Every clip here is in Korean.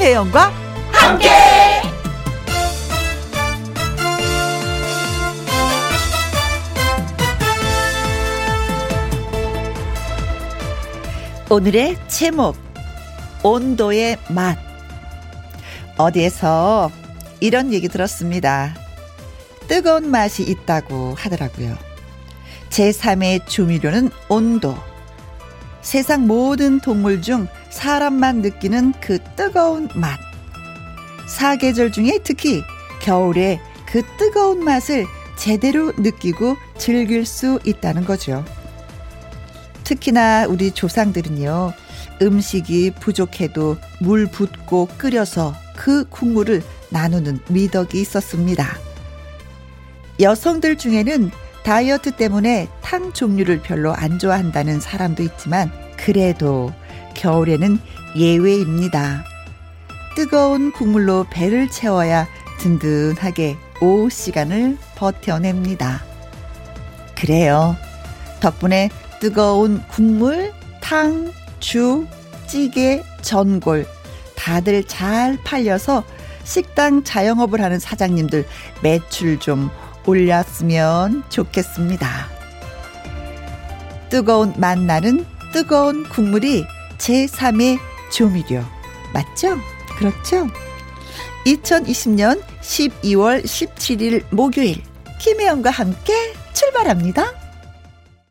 김혜영과 함께. 오늘의 제목 온도의 맛 어디에서 이런 얘기 들었습니다. 뜨거운 맛이 있다고 하더라고요. 제3의 조미료는 온도. 세상 모든 동물 중 사람만 느끼는 그 뜨거운 맛. 사계절 중에 특히 겨울에 그 뜨거운 맛을 제대로 느끼고 즐길 수 있다는 거죠. 특히나 우리 조상들은요, 음식이 부족해도 물 붓고 끓여서 그 국물을 나누는 미덕이 있었습니다. 여성들 중에는 다이어트 때문에 탕 종류를 별로 안 좋아한다는 사람도 있지만 그래도 겨울에는 예외입니다. 뜨거운 국물로 배를 채워야 든든하게 오후 시간을 버텨냅니다. 그래요. 덕분에 뜨거운 국물, 탕, 죽, 찌개, 전골 다들 잘 팔려서 식당 자영업을 하는 사장님들 매출 좀 올렸으면 좋겠습니다. 뜨거운 만나는 뜨거운 국물이 제3의 조미료. 맞죠? 그렇죠? 2020년 12월 17일 목요일 김혜영과 함께 출발합니다.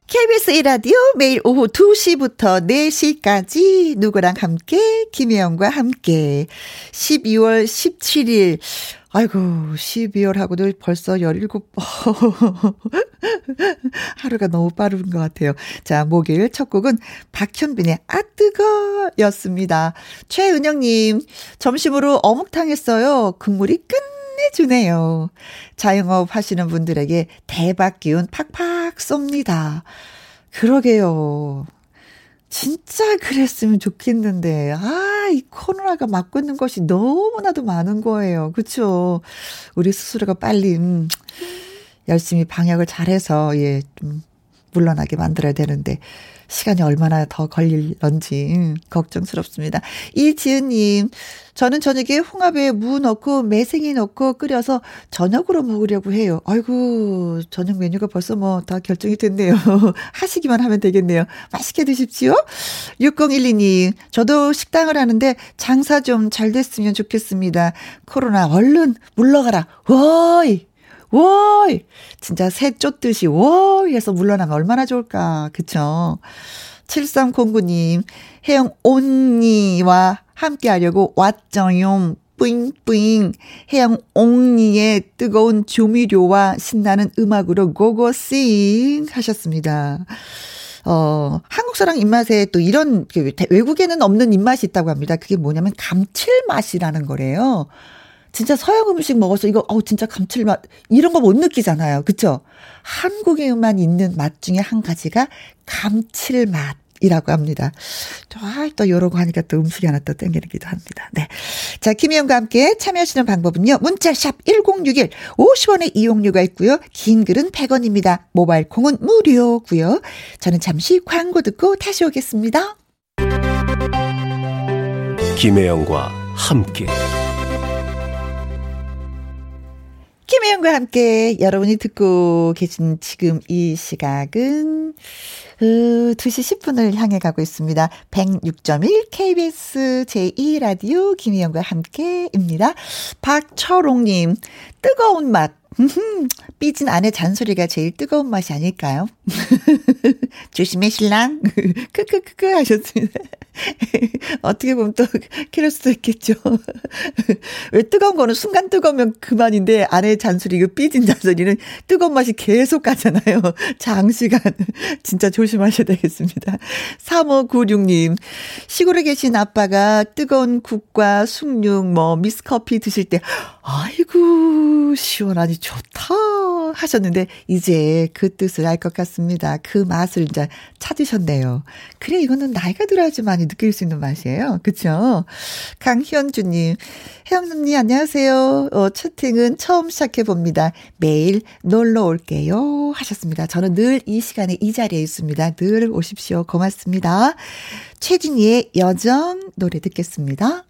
KBS 1라디오 매일 오후 2시부터 4시까지 누구랑 함께 김혜영과 함께 12월 17일 아이고 12월 하고도 벌써 17번 하루가 너무 빠른 것 같아요. 자 목요일 첫 곡은 박현빈의 아 뜨거 였습니다. 최은영님 점심으로 어묵탕 했어요. 국물이 끝 끝내주네요. 자영업 하시는 분들에게 대박 기운 팍팍 쏩니다. 그러게요. 진짜 그랬으면 좋겠는데, 아, 이 코로나가 막고 있는 것이 너무나도 많은 거예요. 그쵸? 우리 스스로가 빨리, 음, 열심히 방역을 잘해서, 예, 좀, 물러나게 만들어야 되는데, 시간이 얼마나 더 걸릴런지 음, 걱정스럽습니다. 이지은님, 저는 저녁에 홍합에 무 넣고 매생이 넣고 끓여서 저녁으로 먹으려고 해요. 아이고, 저녁 메뉴가 벌써 뭐 다 결정이 됐네요. 하시기만 하면 되겠네요. 맛있게 드십시오. 6012님, 저도 식당을 하는데 장사 좀 잘 됐으면 좋겠습니다. 코로나 얼른 물러가라. 워이! 워이! 진짜 새 쫓듯이 워이 해서 물러나면 얼마나 좋을까. 그쵸? 7309님, 혜영 언니와 함께 하려고 왔정용 뿌잉뿌잉 해양 옹니의 뜨거운 조미료와 신나는 음악으로 고고싱 하셨습니다. 어, 한국 사람 입맛에 또 이런 그 외국에는 없는 입맛이 있다고 합니다. 그게 뭐냐면 감칠맛이라는 거래요. 진짜 서양 음식 먹어서 이거 어우 진짜 감칠맛 이런 거 못 느끼잖아요. 그쵸 한국에만 있는 맛 중에 한 가지가 감칠맛. 이라고 합니다. 아, 또 요러고 하니까 또 음식이 하나 또 땡기기도 합니다. 네. 자, 김희영과 함께 참여하시는 방법은요. 문자샵 1061 50원의 이용료가 있고요. 긴 글은 100원입니다. 모바일 콩은 무료고요. 저는 잠시 광고 듣고 다시 오겠습니다. 김혜영과 함께 김혜영과 함께 여러분이 듣고 계신 지금 이 시각은 그 2시 10분을 향해 가고 있습니다. 106.1 KBS 제2라디오 김혜영과 함께입니다. 박철옥님, 뜨거운 맛. 삐진 아내 잔소리가 제일 뜨거운 맛이 아닐까요? 조심해, 신랑. 크크크크 하셨습니다. 어떻게 보면 또 키를 수도 있겠죠. 왜 뜨거운 거는 순간 뜨거우면 그만인데 아내의 잔소리, 그 삐진 잔소리는 뜨거운 맛이 계속 가잖아요. 장시간. 진짜 조심하셔야 되겠습니다. 3596님, 시골에 계신 아빠가 뜨거운 국과 숭늉, 뭐, 미스커피 드실 때, 아이고, 시원하니 좋다 하셨는데, 이제 그 뜻을 알 것 같습니다. 그 맛을 이제 찾으셨네요. 그래, 이거는 나이가 들어야지만 느낄 수 있는 맛이에요. 그쵸? 강현주님, 혜영님, 안녕하세요. 어, 채팅은 처음 시작해봅니다. 매일 놀러 올게요. 하셨습니다. 저는 늘 이 시간에 이 자리에 있습니다. 늘 오십시오. 고맙습니다. 최진희의 여정 노래 듣겠습니다.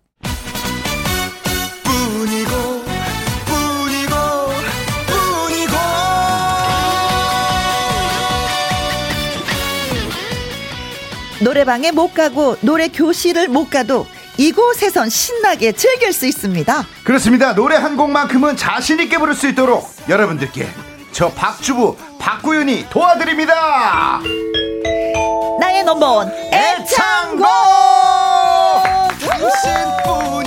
노래방에 못 가고 노래 교실을 못 가도 이곳에선 신나게 즐길 수 있습니다. 그렇습니다. 노래 한 곡만큼은 자신 있게 부를 수 있도록 여러분들께 저 박주부 박구윤이 도와드립니다. 나의 넘버원 애창곡. 당신뿐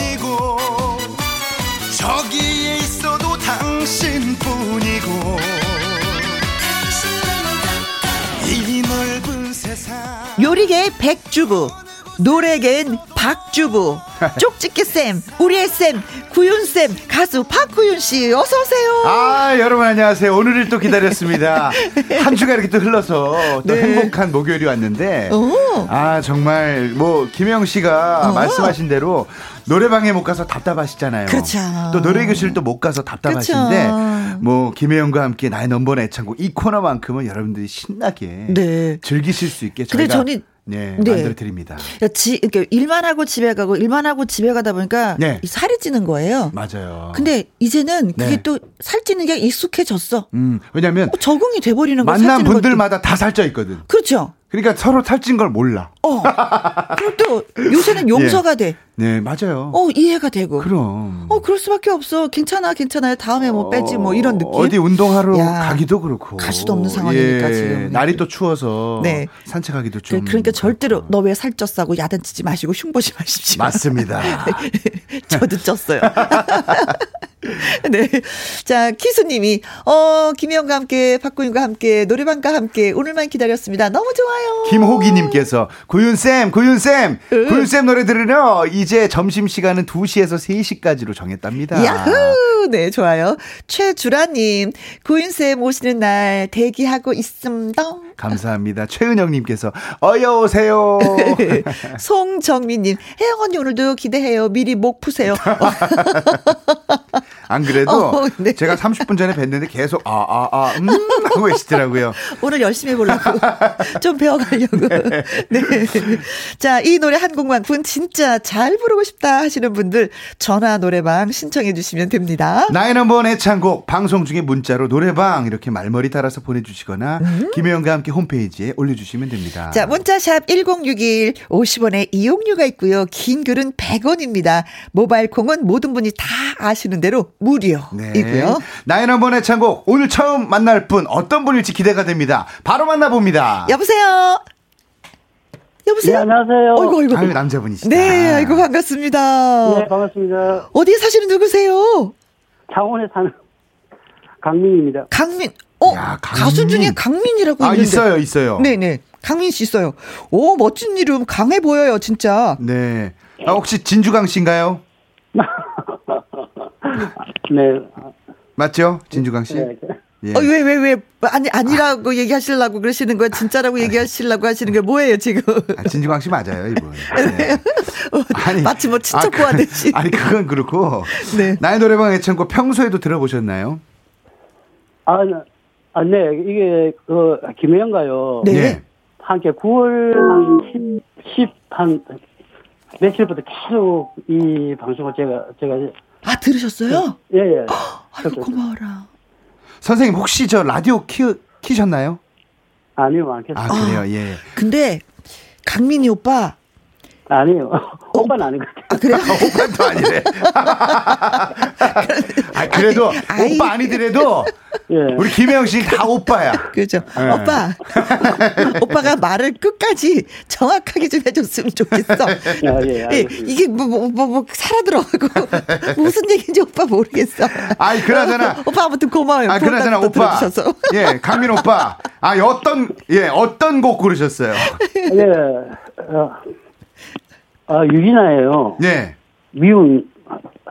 요리계의 백주부 노래계엔 박주부 쪽집게쌤 우리의 쌤 구윤쌤 가수 박구윤씨 어서오세요 아 여러분 안녕하세요 오늘을 또 기다렸습니다 한 주가 이렇게 또 흘러서 또 네. 행복한 목요일이 왔는데 오. 아 정말 뭐 김영 씨가 어. 말씀하신 대로 노래방에 못 가서 답답하시잖아요 그렇죠. 또 노래 교실도 못 가서 답답하신데 그렇죠. 뭐 김혜영과 함께 나의 넘버 애창곡 이 코너만큼은 여러분들이 신나게 네. 즐기실 수 있게 저희가 네, 네. 만들어 드립니다 야, 지, 이렇게 일만 하고 집에 가고 일만 하고 집에 가다 보니까 네. 이 살이 찌는 거예요. 맞아요 근데 이제는 그게 네. 또 살 찌는 게 익숙해졌어. 음 왜냐면 어, 적응이 돼버리는 거 만난 분들마다 다 살쪄 있거든 것도. 그렇죠. 그러니까 서로 살찐 걸 몰라 어. 그리고 또 요새는 용서가 돼. 네 맞아요 어 이해가 되고. 그럼 어 그럴 수밖에 없어. 괜찮아, 괜찮아요. 다음에 뭐 빼지 뭐 이런 느낌. 어디 운동하러 야, 가기도 그렇고 갈 수도 없는 상황이니까 예, 지금. 날이 또 추워서 네. 산책하기도 그- 좀 그러니까 절대로. 너 왜 살쪘다고 야단치지 마시고 흉보지 마십시오. 맞습니다. 저도 쪘어요. 네. 자, 키수님이, 어, 김희영과 함께, 박구윤과 함께, 노래방과 함께, 오늘만 기다렸습니다. 너무 좋아요. 김호기님께서 구윤쌤 구윤쌤 구윤쌤 노래 들으려 이제 점심시간은 2시에서 3시까지로 정했답니다 야후! 네, 좋아요. 최주라님, 구윤쌤 오시는 날 대기하고 있습니다. 감사합니다 최은영님께서 어여 오세요 송정민님, 혜영 언니 오늘도 기대해요. 미리 목 푸세요. 안 그래도 어, 네. 제가 30분 전에 뵀는데 계속 아 아아음 하고 계시더라고요 오늘 열심히 해보려고. 좀 배워가려고. 네. 자, 이 노래 한 곡만 분 진짜 잘 부르고 싶다 하시는 분들 전화 노래방 신청해 주시면 됩니다. 나의 넘버원 애창곡 방송 중에 문자로 노래방 이렇게 말머리 달아서 보내주시거나 김혜영과 함께 홈페이지에 올려주시면 됩니다. 자, 문자샵 1061 50원의 이용료가 있고요. 긴 글은 100원입니다. 모바일 콩은 모든 분이 다 아시는 대로 무료이고요. 네. 넘버원 애창곡 오늘 처음 만날 분 어떤 분일지 기대가 됩니다. 바로 만나봅니다. 여보세요? 여보세요? 네, 안녕하세요. 어이구, 어이구. 아유 남자분이시다. 네, 아이고, 반갑습니다. 네, 반갑습니다. 어디에 사시는 누구세요? 창원에 사는 강민입니다. 강민. 어, 야, 강민. 가수 중에 강민이라고 아 있는데. 있어요 있어요. 네 네. 강민 씨 있어요. 오, 멋진 이름. 강해 보여요, 진짜. 네. 아, 혹시 진주강 씨인가요? 네. 맞죠? 진주강 씨? 네. 예. 어, 왜, 왜, 왜. 아니, 아니라고 얘기하시려고 그러시는 거예요? 진짜라고 얘기하시려고 하시는 게 뭐예요, 지금? 아, 진주강 씨 맞아요, 이분. 네. 마치 뭐 친척 그- 구하듯이. 아니, 그건 그렇고. 네. 나의 노래방 애창곡 평소에도 들어보셨나요? 아, 네. 아, 네. 이게, 그, 김혜영가요. 네. 예. 함께 9월 한 10, 10, 한, 며칠부터 계속 이 방송을 제가, 제가, 아, 들으셨어요? 예, 예. 아이고, 고마워라. 선생님, 혹시 저 라디오 키, 키셨나요? 아니요, 않겠어요. 아, 그래요, 예. 근데, 강민이 오빠. 아니요. 오빠는 아닌 것 같아요. 아, 그래요? 오빠도 아니래. 아, 그래도 아이. 오빠 아니더라도 예. 우리 김혜영 씨는 다 오빠야. 그죠. 네. 오빠. 오빠가 말을 끝까지 정확하게 좀 해줬으면 좋겠어. 아, 예, 예. 이게 뭐, 뭐, 뭐, 뭐, 살아 들어가고, 무슨 얘기인지 오빠 모르겠어. 아이, 그나저나. 오빠 아무튼 고마워요. 아, 그나저나 또 오빠. 들어주셔서. 예, 강민 오빠. 아, 어떤, 예, 어떤 곡 고르셨어요? 예. 어, 아, 유진아예요. 예, 미운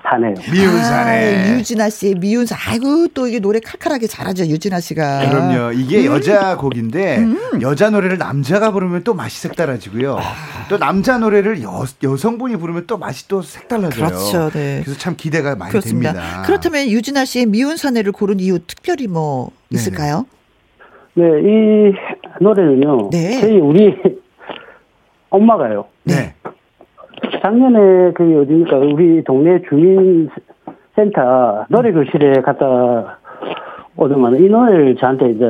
사네요. 미운 사내. 아, 유진아 씨의 미운 사. 아이고, 또 이게 노래 칼칼하게 잘하죠, 유진아 씨가. 그럼요. 음. 이게 여자 곡인데 여자 노래를 남자가 부르면 또 맛이 색달라지고요. 아. 또 남자 노래를 여, 여성분이 부르면 또 맛이 또 색달라져요. 그렇죠, 네. 그래서 참 기대가 많이 그렇습니다. 됩니다. 그렇다면 유진아 씨의 미운 사내를 고른 이유 특별히 뭐 네네. 있을까요? 네, 이 노래는요. 네. 저희 우리 엄마가요. 네. 작년에 그 어디니까 우리 동네 주민센터 노래 교실에 갔다 오더만 이 노래를 저한테 이제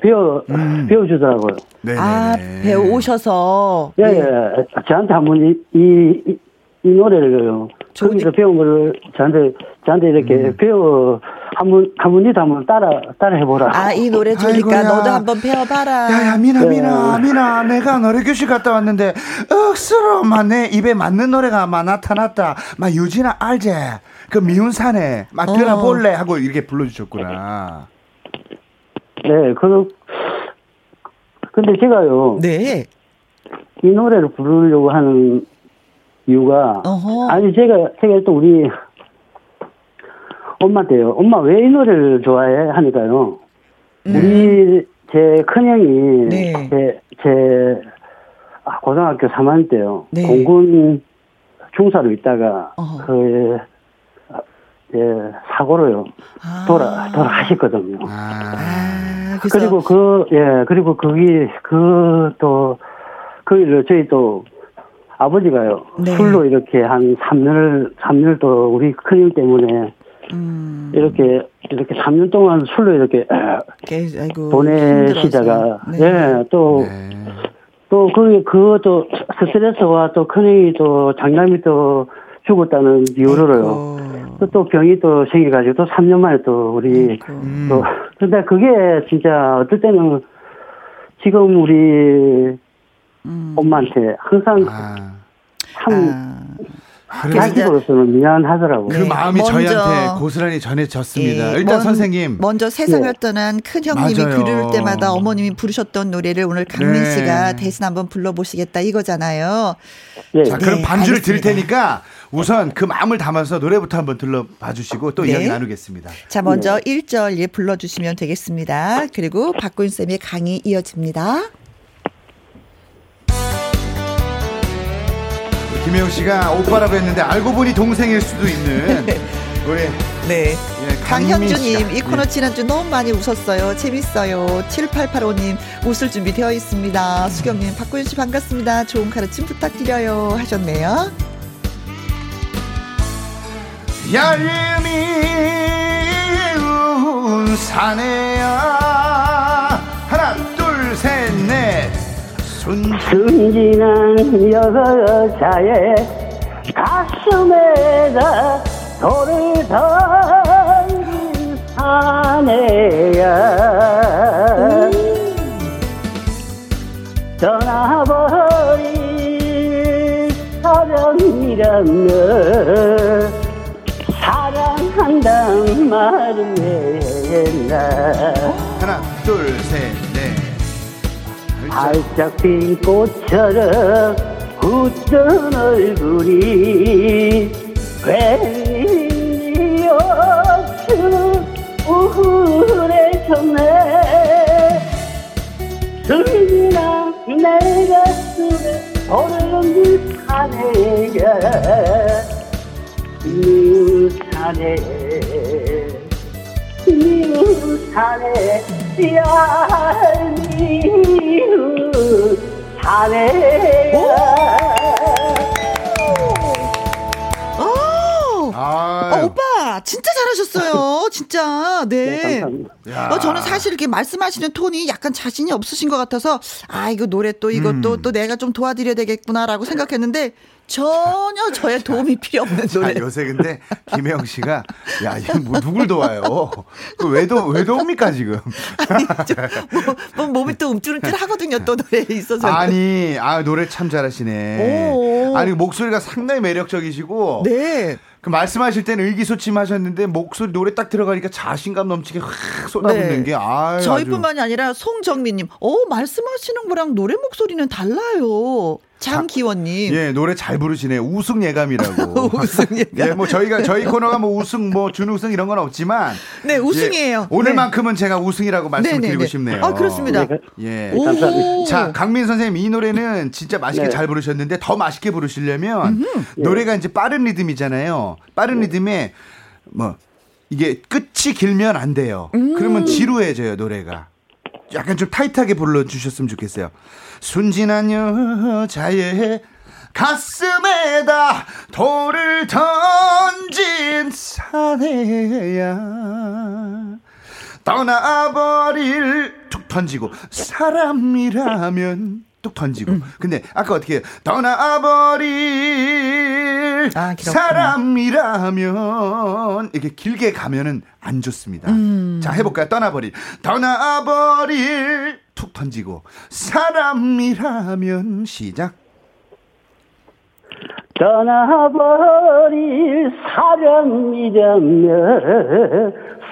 배워 음. 배워주더라고요. 네. 아, 배우 오셔서. 예, 예. 저한테 한번 이, 이, 이 노래를 거기서 배운 거를 저한테 저한테 이렇게 음. 배워 한번 한번 니도 한번 따라 따라 해보라. 아, 이 노래 좋으니까. 너도 한번 배워봐라. 야야 미나 네. 미나 미나 내가 노래 교실 갔다 왔는데 억수로 만 내 입에 맞는 노래가 막 나타났다 막 유진아 알제 그 미운 사내 막 어. 들어 볼래 하고 이렇게 불러주셨구나 네, 그 근데 제가요 네. 이 노래를 부르려고 하는 이유가 어허. 아니 제가 제가 또 우리 엄마한테요. 엄마 왜 이 노래를 좋아해 하니까요. 우리 제 큰형이 네. 제, 제 아, 고등학교 3학년 때요. 네. 공군 중사로 있다가 어허. 그 아, 예, 사고로요. 아. 돌아 돌아가셨거든요. 아, 아, 그리고 그, 예, 그리고 거기, 그, 또, 거기를 저희 또, 아버지가요. 네. 술로 이렇게 한 3년을, 3년을 또 우리 큰형 때문에 음, 이렇게, 이렇게 3년 동안 술로 이렇게 아이고 보내시다가. 네. 예, 또, 네. 또, 그, 그것도 스트레스와 또 큰형이 또 장남이 또 죽었다는 이유로요. 또, 또 병이 또 생겨가지고 또 3년 만에 또 우리 아이고. 음. 또 근데 그게 진짜 어떨 때는 지금 우리 음. 엄마한테 항상 아, 참 아, 자식으로서는 미안하더라고. 그 네, 마음이 저희한테 고스란히 전해졌습니다 예, 일단 먼- 선생님 먼저 세상을 네. 떠난 큰 형님이 맞아요. 부를 때마다 어머님이 부르셨던 노래를 오늘 강민 네. 씨가 대신 한번 불러보시겠다 이거잖아요. 예. 자, 네, 그럼 반주를 드릴 알겠습니다. 테니까 우선 그 마음을 담아서 노래부터 한번 들러봐 주시고 또 네. 이야기 나누겠습니다. 자, 먼저 일 1절 예 불러주시면 되겠습니다. 그리고 박군 쌤의 강의 이어집니다. 김혜영 씨가 오빠라고 했는데 알고 보니 동생일 수도 있는 우리 네. 예, 강현주님. 이 코너 지난주 너무 많이 웃었어요. 재밌어요. 7885님, 웃을 준비 되어 있습니다. 수경님, 박구윤 씨 반갑습니다. 좋은 가르침 부탁드려요. 하셨네요. 얄미운 사내야 하나 둘 셋 넷 순 순진한 여자의 가슴에다 돌을 던진 사내야. 떠나버린 사랑이라면 사랑한단 말은 했나? 하나 둘셋넷 활짝 핀 꽃처럼 굳던 얼굴이 괜히 없은 우울해졌네. 슬기나 내 가슴에 오르는 이 사내 미우산에 얄미운 산에 어, 진짜 잘하셨어요. 진짜. 네, 네. 어, 저는 사실 이렇게 말씀하시는 톤이 약간 자신이 없으신 것 같아서, 아, 이거 노래 또 이것도 음. 또 내가 좀 도와드려야 되겠구나라고 생각했는데, 전혀 저의 도움이 필요 없는 자, 노래. 요새 근데 김혜영 씨가 야, 이거 뭐 누굴 도와요? 그왜도 왜 도웁니까 지금? 아니, 좀 뭐, 뭐 몸이 또 움찔움찔 하거든요. 또 노래에 있어서. 아니, 아 노래 참 잘하시네. 오. 아니 목소리가 상당히 매력적이시고 네. 그 말씀하실 때는 의기소침하셨는데 목소리 노래 딱 들어가니까 자신감 넘치게 확 쏟아붓는 네. 게 아, 저희뿐만이 아니라 송정민님, 어 말씀하시는 거랑 노래 목소리는 달라요. 장기원님. 예, 노래 잘 부르시네. 우승 예감이라고. 우승 예감. 예, 뭐 저희가 저희 코너가 뭐 우승 뭐 준우승 이런 건 없지만 네, 우승이에요. 예, 오늘만큼은 제가 우승이라고 네, 네, 드리고 네. 싶네요. 아, 그렇습니다. 네, 예. 오. 감사합니다. 자, 강민 선생님 이 노래는 진짜 맛있게 네. 잘 부르셨는데 더 맛있게 부르시려면 노래가 이제 빠른 리듬이잖아요. 빠른 리듬에 뭐 이게 끝이 길면 안 돼요. 그러면 지루해져요, 노래가. 약간 좀 타이트하게 불러 주셨으면 좋겠어요. 순진한 여자의 가슴에다 돌을 던진 사내야 떠나버릴 툭 던지고 사람이라면 뚝 던지고. 음. 근데 아까 어떻게 해요? 떠나버릴 아, 사람이라면 이렇게 길게 가면은 안 좋습니다. 음. 자 해볼까요? 떠나버릴 떠나버릴 툭 던지고 사람이라면 시작. 떠나버릴 사람이라면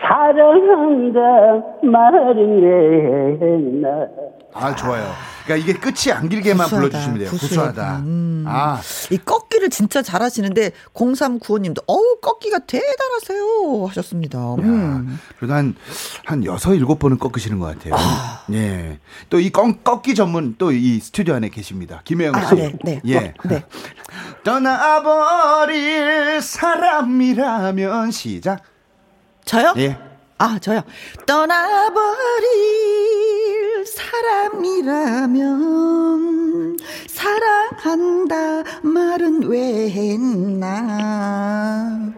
사랑한다 말은 왜 했나 아 좋아요. 그러니까 이게 끝이 안 길게만 구수하다, 불러주시면 돼요. 구수하다. 음. 아. 이 꺾기를 진짜 잘하시는데 0395님도 어우 꺾기가 대단하세요 하셨습니다. 음. 그래도 한, 한 6, 7번은 꺾으시는 것 같아요. 아. 예. 또 이 꺾기 전문 또 이 스튜디오 안에 계십니다. 김혜영 씨. 아, 네, 네. 예. 어, 네. 떠나버릴 사람이라면 시작. 저요? 예. 아, 저요. 떠나버릴 사람이라면 사랑한다 말은 왜 했나.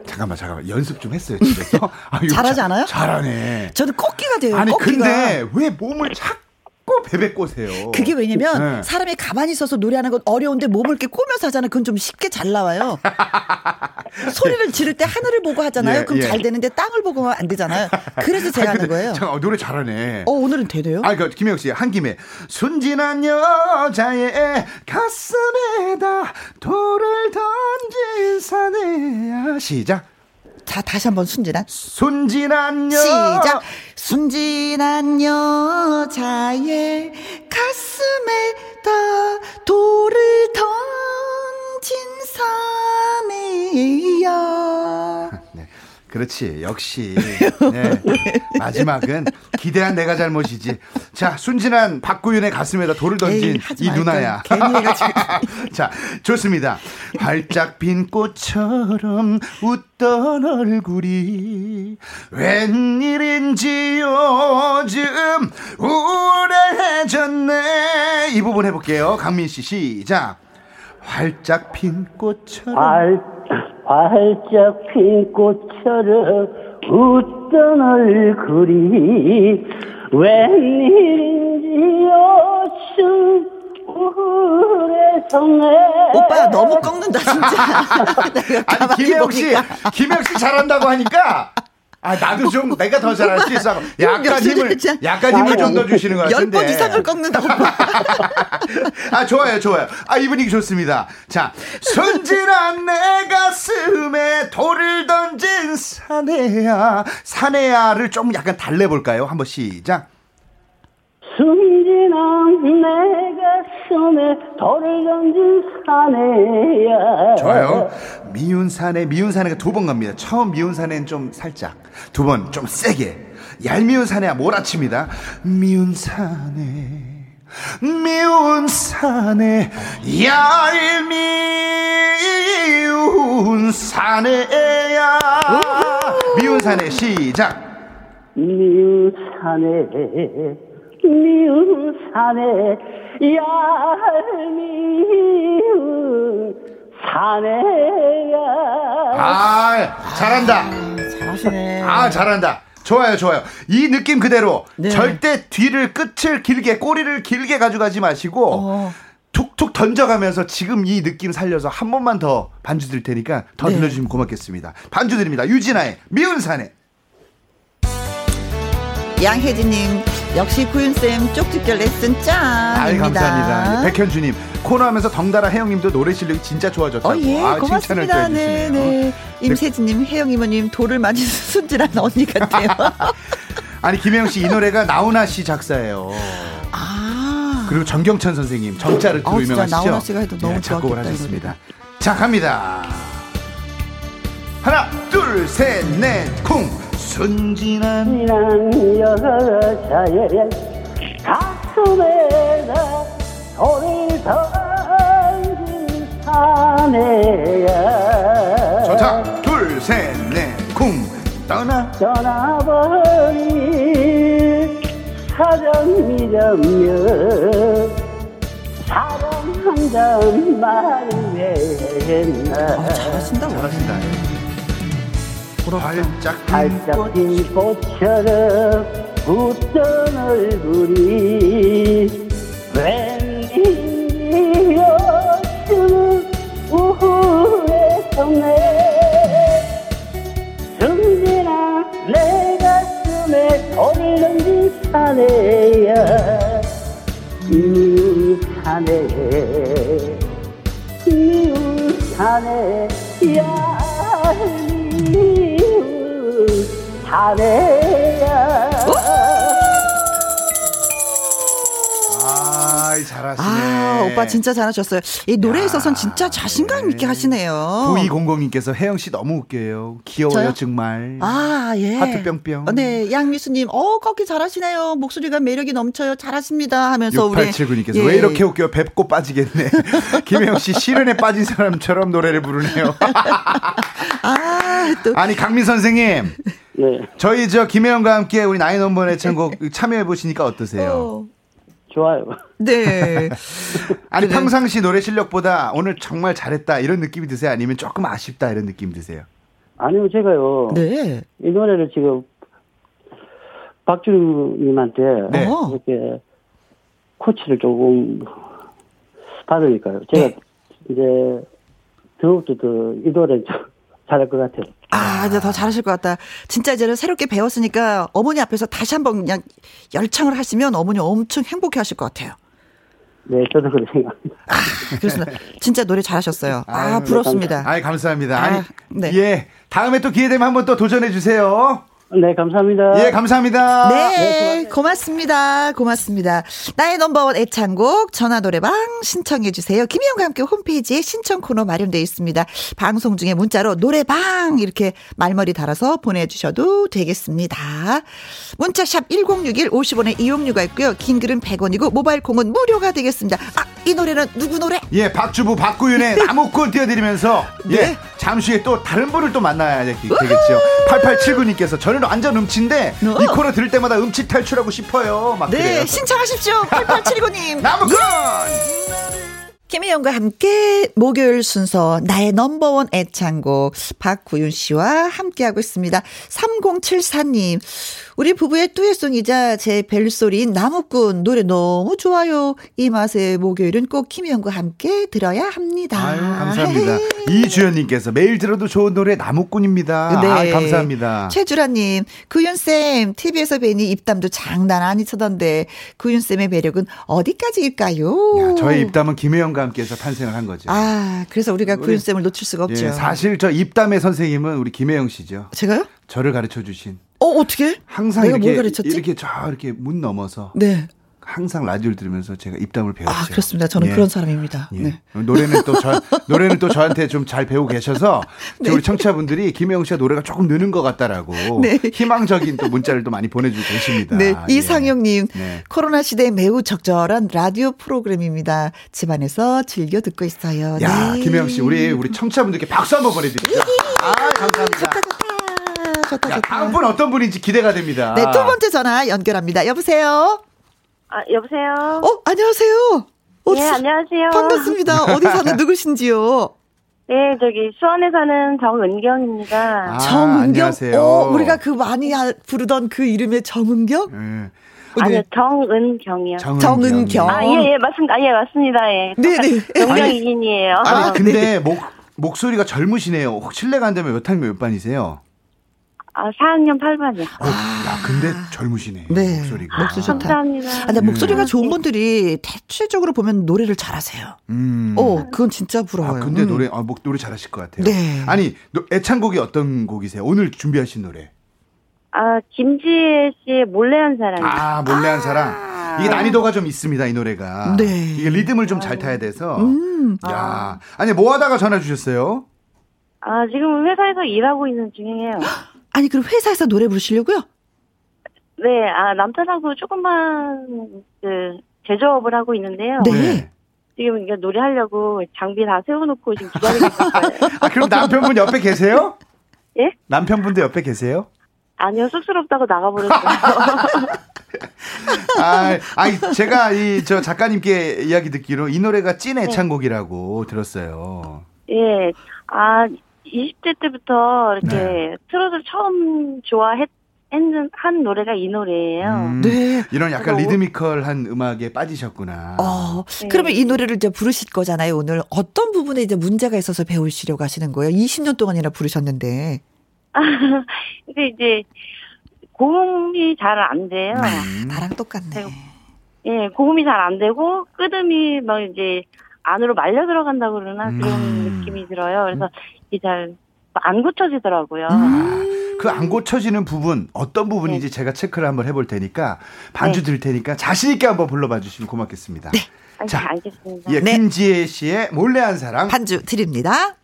잠깐만, 잠깐만. 연습 좀 했어요, 집에서. 아, 잘하지 않아요? 잘하네. 저는 꺾기가 돼요. 아니, 꺾기가. 근데 왜 몸을 착 자꾸 베베 꼬세요. 그게 왜냐면 네. 사람이 가만히 있어서 노래하는 건 어려운데 몸을 이렇게 꼬면서 하잖아요. 그건 좀 쉽게 잘 나와요. 소리를 지를 때 하늘을 보고 하잖아요. 예, 그럼 예. 잘 되는데 땅을 보고 하면 안 되잖아요. 그래서 제가 하는 거예요. 잠깐 노래 잘하네. 어 오늘은 되네요. 아, 그 김혜영 씨 한 김에 순진한 여자의 가슴에다 돌을 던진 사내야 시작. 자, 다시 한번 순진한. 순진한 여. 시작. 순진한 여자의 가슴에다 돌을 던진 사내야. 네. 그렇지. 역시. 네. 마지막은 기대한 내가 잘못이지. 자, 순진한 박구윤의 가슴에다 돌을 던진 에이, 이 누나야. 자, 좋습니다. 활짝 핀 꽃처럼 웃던 얼굴이 웬일인지 요즘 우울해졌네. 이 부분 해볼게요. 강민 씨, 시작. 활짝 핀 꽃처럼. 알... 활짝 핀 꽃처럼 웃던 얼굴이 웬일인지 요즘 우울해졌네. 오빠 너무 꺾는다 진짜. 아니 김혜영 씨 김혜영 씨 잘한다고 하니까 아 나도 좀 내가 더 잘할 수 있어. 약간 힘을 약간 힘을 좀 더 주시는 것 같은데. 10번 이상을 꺾는다고. 아 좋아요 좋아요. 아이 분위기 좋습니다. 자 순진한 내 가슴에 돌을 던진 사내야 사내야를 좀 약간 달래볼까요? 한번 시작. 순진한 내 가슴에 돌을 던진 사내야. 좋아요. 미운 사내, 미운 사내가 두 번 갑니다. 처음 미운 사내는 좀 살짝. 두 번 좀 세게. 얄미운 사내야 몰아칩니다. 미운 사내. 미운 사내 얄미운 사내야 미운 사내 시작 미운 사내 미운 산에 얄미운 산에야 아 잘한다. 아, 잘하시네. 아 잘한다. 좋아요 좋아요. 이 느낌 그대로 네. 절대 뒤를 끝을 길게 꼬리를 길게 가져가지 마시고 어. 툭툭 던져가면서 지금 이 느낌 살려서 한 번만 더 반주 드릴 테니까 더 네. 들려주시면 고맙겠습니다. 반주 드립니다. 유진아의 미운 산에. 양혜진님 역시 구윤쌤 쪽집게 레슨 짱입니다. 아이, 감사합니다. 백현주님 코너하면서 덩달아 혜영님도 노래 실력이 진짜 좋아졌다고. 어, 예, 아, 고맙습니다. 네, 네. 임세진님, 혜영 이모님 돌을 많이 순진한 언니 같아요. 아니 김혜영 씨 이 노래가 나훈아 씨 작사예요. 아. 그리고 정경천 선생님 정자를 들어 어, 유명하시죠. 나훈아 씨가 해도 너무 네, 작곡을 하셨습니다. 자 갑니다. 하나, 둘, 셋, 넷, 쿵. 순진한 여자의 가슴에다 돌을 던진 사내야. 좋다 둘셋넷쿵. 떠나. 떠나버린 사랑이라며 사랑한다는 말을 왜 했나. 아, 잘하신다 잘하신다 활짝 활짝 핀 꽃처럼 웃던 얼굴이 웬일이었으면 우후에 속네. 언제나 내 가슴에 돌을 던진 사내야. 이 사내 이 사내 얄 사내야 아, 잘하시네. 아, 오빠 진짜 잘하셨어요. 이 노래에 있어서는 진짜 자신감 있게 하시네요. 9200님께서 혜영 씨 너무 웃겨요. 귀여워요, 저요? 정말. 아, 예. 하트 뿅뿅. 어, 네, 양미수님, 어, 걷기 잘하시네요. 목소리가 매력이 넘쳐요. 잘하십니다. 하면서 우리. 6879님께서 예. 왜 이렇게 웃겨 뵙고 빠지겠네. 김혜영 씨 시련에 빠진 사람처럼 노래를 부르네요. 아, 또. 아니 강민 선생님, 네 저희 저 김혜영과 함께 우리 나인 원번의 창곡 참여해 보시니까 어떠세요? 어, 좋아요 네. 아니 그래. 평상시 노래 실력보다 오늘 정말 잘했다 이런 느낌이 드세요? 아니면 조금 아쉽다 이런 느낌 드세요? 아니요 제가요 네. 이 노래를 지금 박주님한테 네. 어. 이렇게 코치를 조금 받으니까요. 제가 네. 이제 더욱더 더이 노래 좀 잘할 것 같아요. 아, 이제 더 잘하실 것 같다. 진짜 이제는 새롭게 배웠으니까 어머니 앞에서 다시 한번 그냥 열창을 하시면 어머니 엄청 행복해 하실 것 같아요. 네, 저도 그렇게 생각합니다. 그렇습니다. 진짜 노래 잘하셨어요. 아, 아유, 부럽습니다. 아이 감사합니다. 아니 아, 네. 예 다음에 또 기회 되면 한번 또 도전해 주세요. 네, 감사합니다. 예 감사합니다. 네, 고맙습니다. 고맙습니다. 나의 넘버원 애창곡 전화 노래방 신청해 주세요. 김희영과 함께 홈페이지에 신청 코너 마련되어 있습니다. 방송 중에 문자로 노래방 이렇게 말머리 달아서 보내주셔도 되겠습니다. 문자샵 1061 50원의 이용료가 있고요. 긴 글은 100원이고 모바일 콩은 무료가 되겠습니다. 아, 이 노래는 누구 노래? 예, 박주부 박구윤의 나무꾼 띄워드리면서 예 네. 잠시 후에 또 다른 분을 또 만나야 되, 되겠죠. 8879님께서 저는 완전 음치인데 어. 이 코너 들을 때마다 음치 탈출하고 싶어요. 막 네, 그래요. 신청하십시오. 8879님. 나무꾼. 김혜영과 함께 목요일 순서 나의 넘버원 애창곡 박구윤 씨와 함께하고 있습니다. 3074님 우리 부부의 듀엣송이자 제 벨소리인 나무꾼 노래 너무 좋아요. 이 맛의 목요일은 꼭 김혜영과 함께 들어야 합니다. 아유 감사합니다. 이주연님께서 매일 들어도 좋은 노래 나무꾼입니다. 아, 감사합니다. 네. 최주라님, 구윤쌤, TV에서 뵈니 입담도 장난 아니쳐던데, 구윤쌤의 매력은 어디까지일까요? 야, 저의 입담은 김혜영과 함께해서 탄생을 한 거죠. 아, 그래서 우리가 우리- 구윤쌤을 놓칠 수가 없죠. 예, 사실 저 입담의 선생님은 우리 김혜영 씨죠. 제가요? 저를 가르쳐 주신 어, 어떻게? 항상 이렇게? 이렇게 저 이렇게 문 넘어서 네. 항상 라디오를 들으면서 제가 입담을 배웠어요. 아, 그렇습니다. 저는 예. 그런 사람입니다. 예. 네. 노래는 또 저, 노래는 또 저한테 좀 잘 배우고 계셔서 네. 우리 청취자분들이 김혜영 씨가 노래가 조금 느는 것 같다라고 네. 희망적인 또 문자를 또 많이 보내주고 계십니다. 네, 예. 이상영님, 네. 코로나 시대에 매우 적절한 라디오 프로그램입니다. 집안에서 즐겨 듣고 있어요. 야, 네. 김혜영 씨, 우리 우리 청취자분들께 박수 한번 보내드립니다. 아, 감사합니다. 좋다, 좋다, 좋다, 야, 좋다. 다음 분 어떤 분인지 기대가 됩니다. 네, 두 번째 전화 연결합니다. 여보세요? 아, 여보세요? 어, 안녕하세요. 어디 예, 사- 안녕하세요. 반갑습니다. 어디 사는 누구신지요? 네, 저기 수원에 사는 정은경입니다. 아, 정은경? 안녕하세요. 어, 우리가 그 많이 하- 부르던 그 이름의 정은경? 예. 아니요, 정은경이요. 정은경. 아, 예, 예, 맞습니다. 아, 예, 맞습니다. 예. 네네. 동명이인이에요. 아니, 아, 근데 목, 목소리가 젊으시네요. 혹 실례가 안 되면 몇 학년 몇 반이세요? 아, 4학년 8반이요. 어, 야, 근데 젊으시네. 네. 목소리가. 목소리 좋다. 감사합니다. 아, 근데 목소리가 좋은 분들이 대체적으로 보면 노래를 잘하세요. 음. 어, 그건 진짜 부러워요. 아, 근데 음. 노래, 아, 목, 노래 잘하실 것 같아요. 네. 아니, 노- 애창곡이 어떤 곡이세요? 오늘 준비하신 노래. 아, 김지혜 씨의 몰래 한 사람. 아, 몰래 한 사랑. 이게 난이도가 좀 있습니다, 이 노래가. 네. 이게 리듬을 좀 잘 타야 돼서. 음. 야. 아니, 뭐 하다가 전화 주셨어요? 아, 지금 회사에서 일하고 있는 중이에요. 아니, 그럼 회사에서 노래 부르시려고요? 네, 아, 남편하고 조금만, 그, 제조업을 하고 있는데요. 네. 지금 이게 노래하려고 장비 다 세워놓고 지금 기다리고 있어요. 아, 그럼 남편분 옆에 계세요? 예? 남편분도 옆에 계세요? 아니요, 쑥스럽다고 나가버렸어요. 아, 아니, 제가 이, 저 작가님께 이야기 듣기로 이 노래가 찐 애창곡이라고 들었어요. 예. 아, 20대 때부터 이렇게 네. 트로트를 처음 좋아했 했는 한 노래가 이 노래예요. 음, 네. 이런 약간 리드미컬한 음악에 빠지셨구나. 어, 네. 그러면 이 노래를 이제 부르실 거잖아요, 오늘. 어떤 부분에 이제 문제가 있어서 배우시려고 하시는 거예요? 20년 동안이나 부르셨는데. 근데 이제 고음이 잘 안 돼요. 음. 나랑 똑같네. 예, 고음이 잘 안 되고 끄듬이 막 이제 안으로 말려 들어간다고 그러나 그런 음. 느낌이 들어요. 그래서 이게 잘 안 고쳐지더라고요. 음. 그안 고쳐지는 부분 어떤 부분인지 네. 제가 체크를 한번 해볼 테니까 반주 드릴 테니까 자신 있게 한번 불러봐 주시면 고맙겠습니다. 아, 자, 알겠습니다. 예, 네. 김지혜 씨의 몰래한 사랑. 반주 드립니다.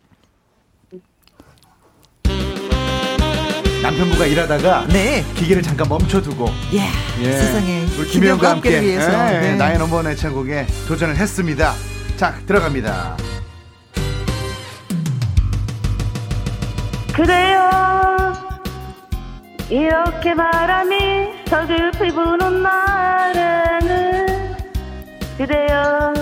남편부가 일하다가 네. 기계를 잠깐 멈춰두고 예. 예, 세상에. 우리 김혜영과 함께 위해서. 예, 네. 나의 넘버원 애창곡에 도전을 했습니다. 자 들어갑니다. 그래요 이렇게 바람이 서글피 부는 날에는 그대여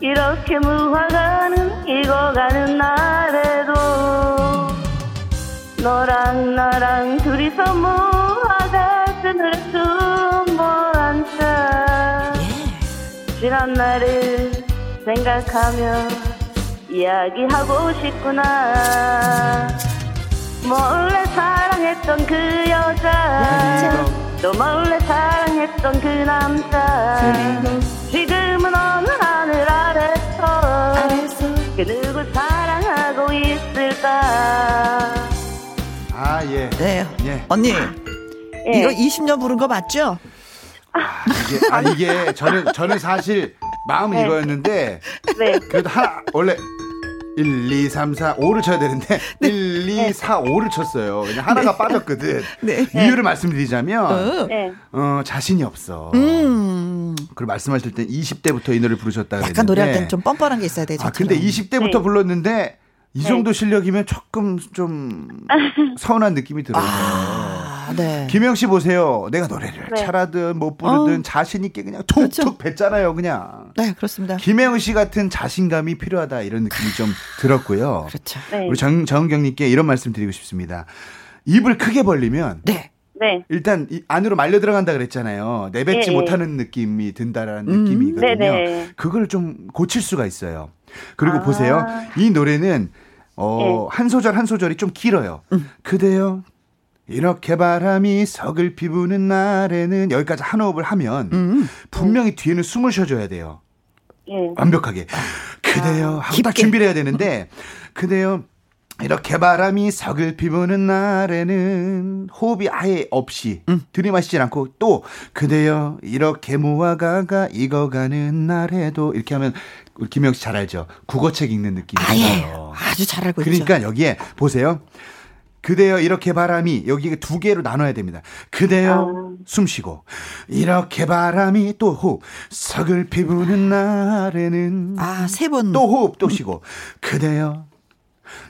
이렇게 무화과는 익어가는 날에도 너랑 나랑 둘이서 무화과 그늘에 숨어 앉아 지난 날을 생각하며 이야기하고 싶구나 몰래 사랑했던 그 여자 또 몰래 사랑했던 그 남자 지금은 어느 하늘 아래서 그 누구 사랑하고 있을까 아 예. 네. 예. 언니, 예. 이거 20년 부른 거 맞죠? 이게 아 이게 저는 저는 사실 마음은 네. 이거였는데 네. 그래도 하나 원래 1, 2, 3, 4, 5를 쳐야 되는데 1, 2, 4, 5를 쳤어요. 그냥 하나가 빠졌거든. 네. 이유를 말씀드리자면 어. 네. 어, 자신이 없어. 음. 그리고 말씀하실 때 20대부터 이 노래를 부르셨다 그랬는데 약간 노래할 때는 좀 뻔뻔한 게 있어야 되죠. 아 근데 20대부터 네. 불렀는데 이 정도 실력이면 조금 좀 서운한 느낌이 들어요. 아, 네. 김영 씨 보세요. 내가 노래를 네. 잘하든 못 부르든 어. 자신 있게 그냥 툭툭 그렇죠. 뱉잖아요, 그냥. 네, 그렇습니다. 김혜영 씨 같은 자신감이 필요하다 이런 느낌이 좀 들었고요. 그렇죠. 네. 우리 정, 정경님께 이런 말씀 드리고 싶습니다. 입을 크게 벌리면 네. 네. 일단 이 안으로 말려 들어간다 그랬잖아요. 내뱉지 예, 예. 못하는 느낌이 든다라는 음. 느낌이거든요. 네네. 그걸 좀 고칠 수가 있어요. 그리고 아. 보세요. 이 노래는 어, 예. 한 소절 한 소절이 좀 길어요. 음. 그대여 이렇게 바람이 서글피 부는 날에는 여기까지 한 호흡을 하면 음. 분명히 뒤에는 숨을 쉬어줘야 돼요. 예. 완벽하게. 그대여 하고 딱. 준비를 해야 되는데 그대여 이렇게 바람이 서글피 부는 날에는 호흡이 아예 없이 들이마시질 않고 또 그대여 이렇게 무화과가 익어가는 날에도 이렇게 하면 우리 김영 씨 잘 알죠? 국어책 읽는 느낌이 아예 들어요. 아주 잘 알고 있죠. 그러니까 여기에 보세요. 그대여 이렇게 바람이 여기 두 개로 나눠야 됩니다. 그대여 숨 쉬고 이렇게 바람이 또 호흡 서글피 부는 날에는 아, 세 번. 또 호흡 또 쉬고 그대여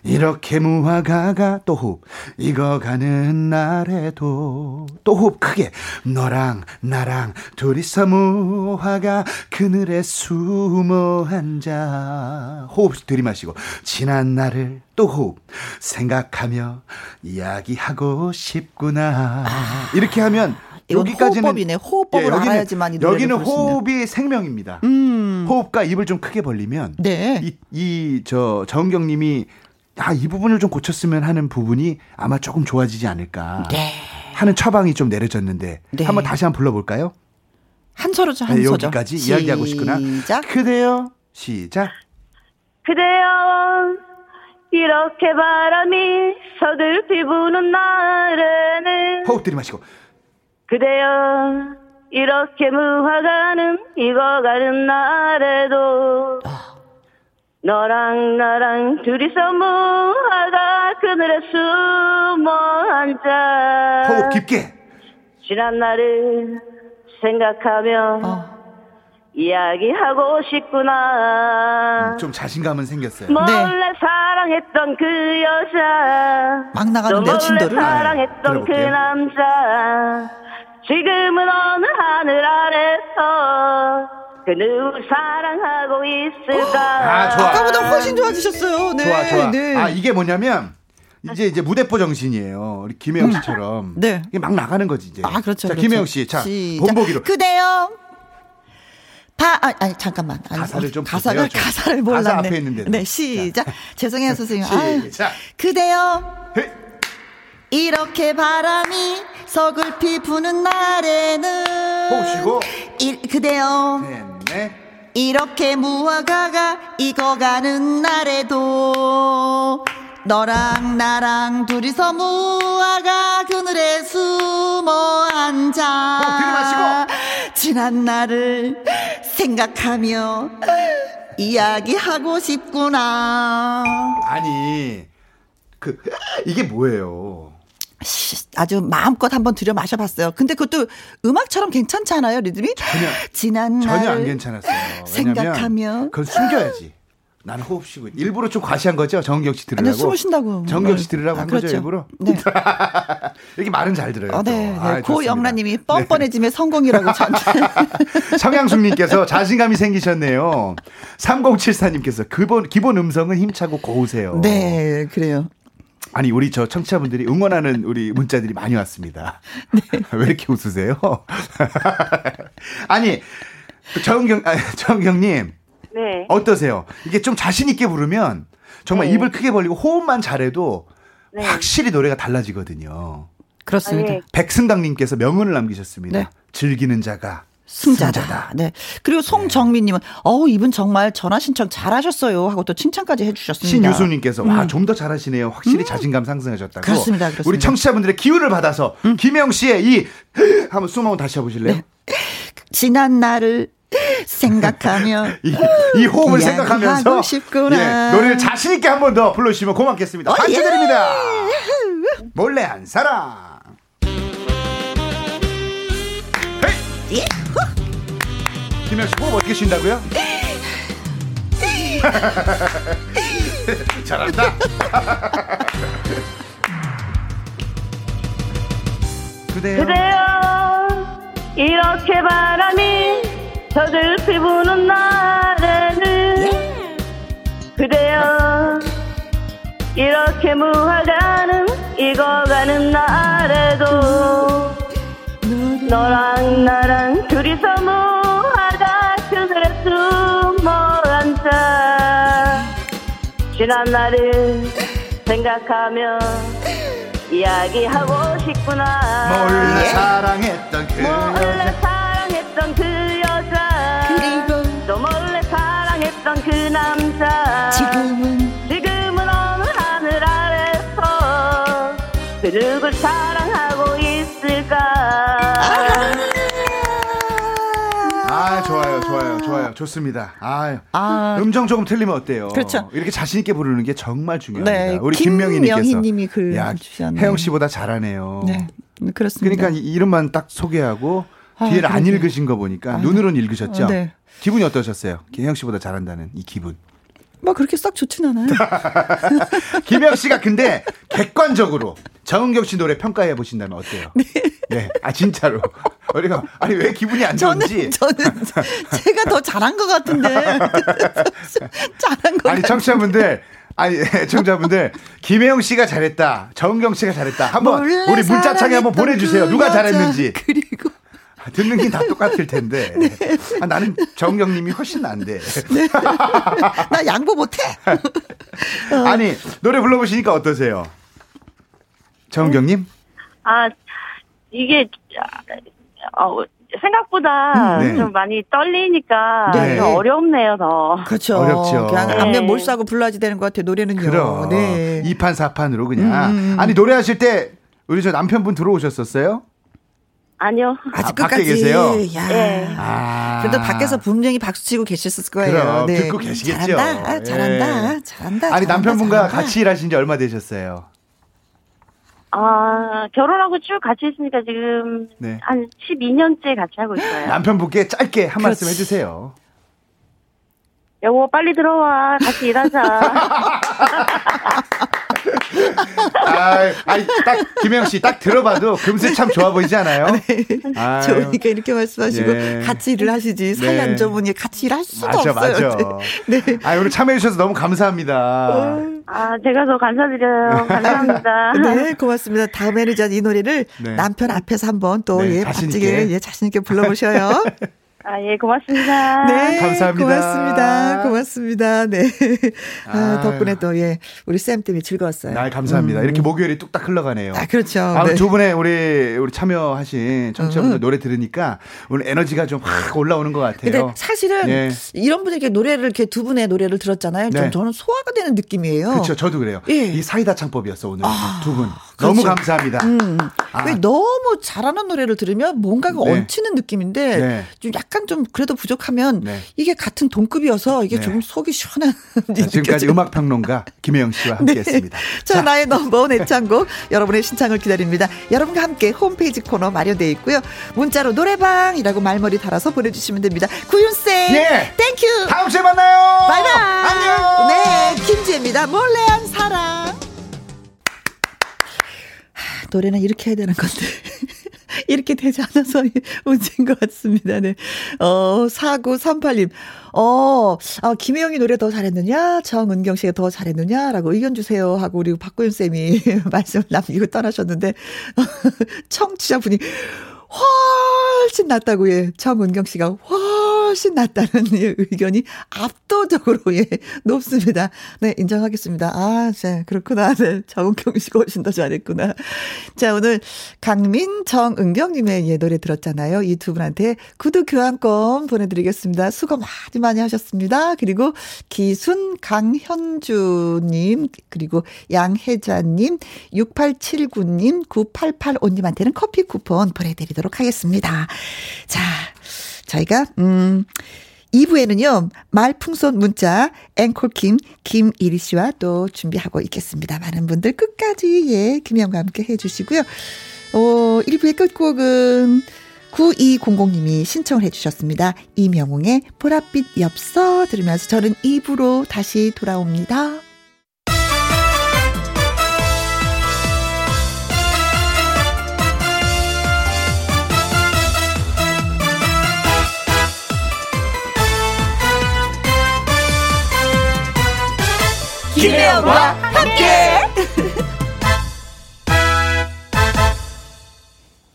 이렇게 무화과가 또 호흡 익어가는 날에도 또 호흡 크게 너랑 나랑 둘이서 무화과 그늘에 숨어 앉아 호흡 들이마시고 지난 날을 또 호흡 생각하며 이야기하고 싶구나 이렇게 하면 여기까지는 호흡법이네. 호흡법을 여기는- 알아야지만 이 여기는. 호흡이 생명입니다. 음. 호흡과 입을 좀 크게 벌리면 네. 이이저 정경님이 아 이 부분을 좀 고쳤으면 하는 부분이 아마 조금 좋아지지 않을까 네. 하는 처방이 좀 내려졌는데 네. 한번 다시 한번 불러볼까요? 한 소절죠, 한 네, 소절. 여기까지 이야기하고 싶구나. 시작. 그대요 시작. 그대여 이렇게 바람이 서글피 부는 날에는 호흡 들이마시고 그대여 이렇게 무화과는 익어가는 날에도 너랑 나랑 둘이서 무화과 그늘에 숨어 앉아 호흡 깊게. 지난 날을 생각하며 어. 이야기하고 싶구나 좀 자신감은 생겼어요. 몰래 네. 사랑했던 그 여자 막또 나가는데요, 몰래 진도를. 사랑했던 그 들어볼게요. 남자 지금은 어느 하늘 아래서 그 누구 사랑하고 있을까? 아, 좋아. 아까보다 훨씬 좋아지셨어요. 네. 좋아, 좋아. 네. 아, 이게 뭐냐면, 이제 이제 무대포 정신이에요. 우리 김혜영 씨처럼. 네. 이게 막 나가는 거지, 이제. 아, 그렇죠. 자, 그렇죠. 김혜영 씨. 자, 시작. 본보기로. 그대요. 바, 아, 아니, 잠깐만. 아니, 가사를 좀 가사를, 보세요, 좀. 가사를 몰랐네. 가사 앞에 있는데도. 네, 시작. 죄송해요, 선생님. 아유, 시작. 그대요. Hey. 이렇게 바람이 서글피 부는 날에는. 호흡 쉬고. 이, 그대요. 네, 네. 이렇게 무화과가 익어가는 날에도 너랑 나랑 둘이서 무화과 그늘에 숨어 앉아 어, 들이마시고. 지난 날을 생각하며 이야기하고 싶구나 아니, 그, 이게 뭐예요? 씨, 아주 마음껏 한번 들여 마셔봤어요 근데 그것도 음악처럼 괜찮잖아요 리듬이 전혀, 지난 전혀 안 괜찮았어요. 생각하며. 왜냐면 그건 숨겨야지. 나는 호흡 쉬고. 일부러 좀 과시한 거죠? 정경 씨 아니, 들으라고. 숨을 쉰다고. 정경 씨 들으라고 아, 한 거죠, 그렇죠. 일부러? 네. 이렇게 말은 잘 들어요. 어, 또. 네, 네. 아, 고영란님이 좋습니다. 뻔뻔해짐의 성공이라고 저한테. 성양숙님께서 자신감이 생기셨네요. 3074님께서 기본, 기본 음성은 힘차고 고우세요. 네, 그래요. 아니, 우리 저 청취자분들이 응원하는 우리 문자들이 많이 왔습니다. 왜 이렇게 웃으세요? 아니, 정경, 아, 정경님, 네. 어떠세요? 이게 좀 자신 있게 부르면 정말 네. 입을 크게 벌리고 호흡만 잘해도 네. 확실히 노래가 달라지거든요. 그렇습니다. 아, 예. 백승당님께서 명언을 남기셨습니다. 네. 즐기는 자가 승자다. 네. 그리고 송정민님은, 어우, 이분 정말 전화 신청 잘하셨어요. 하고 또 칭찬까지 해주셨습니다. 신유수님께서 와좀 더 잘하시네요. 확실히 자신감 상승하셨다고. 음. 그렇습니다, 그렇습니다. 우리 청취자분들의 기운을 받아서 김혜영 씨의 이 한번 숨 한번 다시 해보실래요? 네. 지난 날을 생각하며. 이, 이 호흡을 생각하면서 싶구나. 예, 노래를 자신 있게 한 번 더 불러주시면 고맙겠습니다. 어, 박수 예. 드립니다. 몰래 한 사람. 예. 김혜영 씨 호흡 어떻게 쉰다고요? 잘한다. 그대요. 그대여 이렇게 바람이 서글피 부는 날에는 그대여 이렇게 무화과는 익어가는 날에도 너랑 나랑 둘이서 무화과 그늘에 숨어 앉아. 지난 날을 생각하며 이야기하고 싶구나. 몰래 사랑했던 그 몰래 여자. 사랑했던 그 여자. 그리고 또 몰래 사랑했던 그 남자. 지금은 지금은 어느 하늘 아래서 그 누굴 사랑하고 있을까 아 좋아요 좋아요 좋아요 좋습니다 아 아. 음정 조금 틀리면 어때요 그렇죠. 이렇게 자신 있게 부르는 게 정말 중요합니다 네, 우리 김명희님께서 글야 주셨네요. 혜영 씨보다 잘하네요 네. 그렇습니다. 그러니까 이 이름만 딱 소개하고 아, 뒤를 안. 읽으신 거 보니까 아, 눈으로는 읽으셨죠 네. 기분이 어떠셨어요 혜영 씨보다 잘한다는 이 기분 뭐 그렇게 썩 좋진 않아요. 김혜영 씨가 근데 객관적으로 정은경 씨 노래 평가해 보신다면 어때요? 네. 아 진짜로. 우리가 아니 왜 기분이 안 저는 좋은지. 저는 제가 더 잘한 것 같은데. 잘한 거 아니 청취자분들 아니 청취자분들 김혜영 씨가 잘했다 정은경 씨가 잘했다. 한번 우리 문자창에 한번 보내주세요. 그 누가. 잘했는지. 그리고 아, 듣는 게 다 똑같을 텐데 아, 나는 정은경님이 훨씬 난데 나 양보 못해. 아니 노래 불러보시니까 어떠세요 정은경님 아 이게 어, 생각보다 네. 좀 많이 떨리니까 네. 더 어렵네요 더 그렇죠. 어렵죠. 그냥 네. 안면 몰싸고 불러야지 되는 것 같아요. 노래는요. 그럼 네. 이판사판으로 그냥 음. 아니 노래하실 때 우리 저 남편분 들어오셨었어요 아니요 아직 아, 밖에 끝까지. 계세요? 야. 예. 아 그래도 밖에서 분명히 박수 치고 계셨을 거예요. 네. 그럼, 듣고 계시겠죠. 잘한다, 잘한다, 예. 잘한다. 아니 잘한다, 남편분과 잘한다. 같이 일하신 지 얼마 되셨어요 아 결혼하고 쭉 같이 있으니까 지금 네. 한 12년째 같이 하고 있어요 남편분께 짧게 한 말씀 그렇지. 해주세요 여보 빨리 들어와 같이 일하자 아, 아이, 딱, 김혜영 씨, 딱 들어봐도 금세 참 좋아 보이지 않아요? 네. 좋으니까 이렇게 말씀하시고, 예. 같이 일을 하시지. 사이 안 좋으니 같이 일할 수도 맞아, 없어요. 맞아. 네. 아, 오늘 참여해주셔서 너무 감사합니다. 아, 제가 더 감사드려요. 감사합니다. 네, 고맙습니다. 다음에는 이 노래를 네. 남편 앞에서 한번 또, 네, 예, 자신있게. 예, 자신있게 불러보셔요. 아, 예, 고맙습니다. 네, 감사합니다. 고맙습니다. 고맙습니다. 네. 아, 아, 덕분에 또, 예, 우리 쌤 때문에 즐거웠어요. 아, 감사합니다. 음. 이렇게 목요일이 뚝딱 흘러가네요. 아, 그렇죠. 아, 네. 두 분의 우리, 우리 참여하신 청취자분들 음. 노래 들으니까 오늘 에너지가 좀 확 올라오는 것 같아요. 근데 사실은 예. 이런 분에게 노래를 이렇게 두 분의 노래를 들었잖아요. 네. 저는 소화가 되는 느낌이에요. 그렇죠. 저도 그래요. 예. 이 사이다 창법이었어, 오늘. 아, 두 분. 그렇죠. 너무 감사합니다. 음. 아. 왜 너무 잘하는 노래를 들으면 뭔가가 네. 얹히는 느낌인데 네. 좀 약간 좀 그래도 부족하면 네. 이게 같은 동급이어서 이게 네. 좀 속이 시원한. 자, 지금까지 음악 평론가 김혜영 씨와 함께했습니다. 네. 자, 자, 나의 넘버원 애창곡 여러분의 신청을 기다립니다. 여러분과 함께 홈페이지 코너 마련되어 있고요. 문자로 노래방이라고 말머리 달아서 보내주시면 됩니다. 구윤쌤, 예. Thank you. 다음 주에 만나요. 바이바이. 안녕. 네, 김지혜입니다. 몰래한 사랑. 노래는 이렇게 해야 되는 건데. 이렇게 되지 않아서 문제인 것 같습니다. 네. 어, 4938님. 어, 아, 김혜영이 노래 더 잘했느냐? 정은경 씨가 더 잘했느냐? 라고 의견 주세요. 하고 우리 박구윤 쌤이 말씀을 남기고 떠나셨는데, 청취자분이 훨씬 낫다고, 예. 정은경 씨가 훨 씬 낫다는 예, 의견이 압도적으로, 예, 높습니다. 네, 인정하겠습니다. 아, 네, 그렇구나. 네, 정은경 씨가 훨씬 더 잘했구나. 자, 오늘 강민, 정은경님의 예, 노래 들었잖아요. 이 두 분한테 구두 교환권 보내드리겠습니다. 수고 많이 많이 하셨습니다. 그리고 기순, 강현주님, 그리고 양혜자님, 6879님, 9885님한테는 커피 쿠폰 보내드리도록 드리도록 하겠습니다. 자, 저희가, 음, 2부에는요, 말풍선 문자, 앵콜킴, 김이리 씨와 또 준비하고 있겠습니다. 많은 분들 끝까지, 예, 김영과 함께 해주시고요. 어, 1부의 끝곡은 9200님이 신청을 해주셨습니다. 이명웅의 보랏빛 엽서 들으면서 저는 2부로 다시 돌아옵니다. 김혜영과 함께.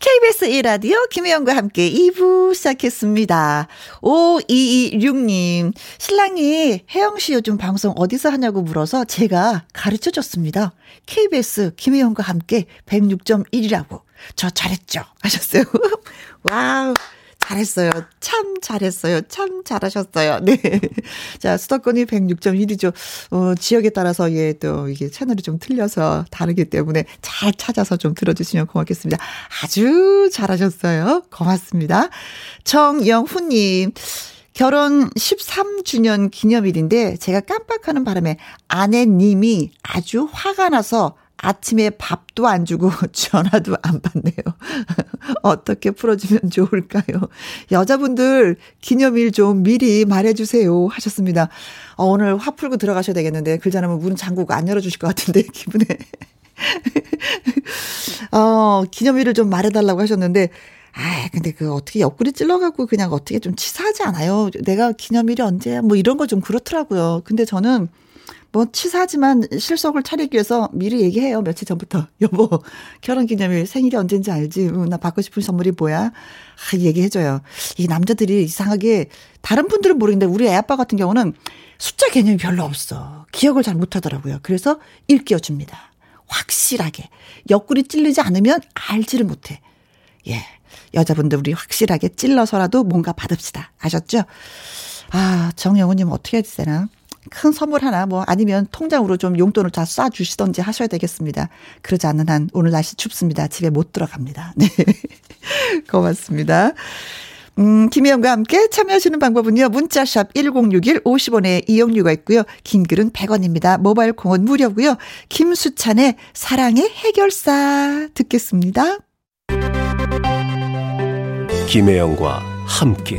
KBS 1라디오 김혜영과 함께 2부 시작했습니다. 5226님, 신랑이 혜영씨 요즘 방송 어디서 하냐고 물어서 제가 가르쳐 줬습니다. KBS 김혜영과 함께 106.1이라고. 저 잘했죠? 하셨어요. 와우. 잘했어요. 참 잘했어요. 참 잘하셨어요. 네. 자, 수도권이 106.1이죠. 어, 지역에 따라서 예, 또 이게 채널이 좀 틀려서 다르기 때문에 잘 찾아서 좀 들어주시면 고맙겠습니다. 아주 잘하셨어요. 고맙습니다. 정영훈님. 결혼 13주년 기념일인데 제가 깜빡하는 바람에 아내님이 아주 화가 나서 아침에 밥도 안 주고 전화도 안 받네요. 어떻게 풀어주면 좋을까요? 여자분들 기념일 좀 미리 말해주세요 하셨습니다. 어, 오늘 화 풀고 들어가셔야 되겠는데 글자나면 문 잠그고 안 열어주실 것 같은데 기분에. 어, 기념일을 좀 말해달라고 하셨는데 아, 근데 그 어떻게 옆구리 찔러갖고 그냥 어떻게 좀 치사하지 않아요? 내가 기념일이 언제야? 뭐 이런 거 좀 그렇더라고요. 근데 저는 뭐 치사하지만 실속을 차리기 위해서 미리 얘기해요. 며칠 전부터. 여보, 결혼기념일 생일이 언젠지 알지? 응, 나 받고 싶은 선물이 뭐야? 아, 얘기해줘요. 이 남자들이 이상하게 다른 분들은 모르겠는데 우리 애 아빠 같은 경우는 숫자 개념이 별로 없어. 기억을 잘 못하더라고요. 그래서 일깨워줍니다. 확실하게. 옆구리 찔리지 않으면 알지를 못해. 예. 여자분들 우리 확실하게 찔러서라도 뭔가 받읍시다. 아셨죠? 아, 정영우님 어떻게 해야 되나? 큰 선물 하나 뭐 아니면 통장으로 좀 용돈을 다 쏴 주시던지 하셔야 되겠습니다. 그러지 않는 한 오늘 날씨 춥습니다. 집에 못 들어갑니다. 네. 고맙습니다. 음, 김혜영과 함께 참여하시는 방법은요. 문자샵 1061 50원에 이용료가 있고요. 긴 글은 100원입니다. 모바일 콩은 무료고요. 김수찬의 사랑의 해결사 듣겠습니다. 김혜영과 함께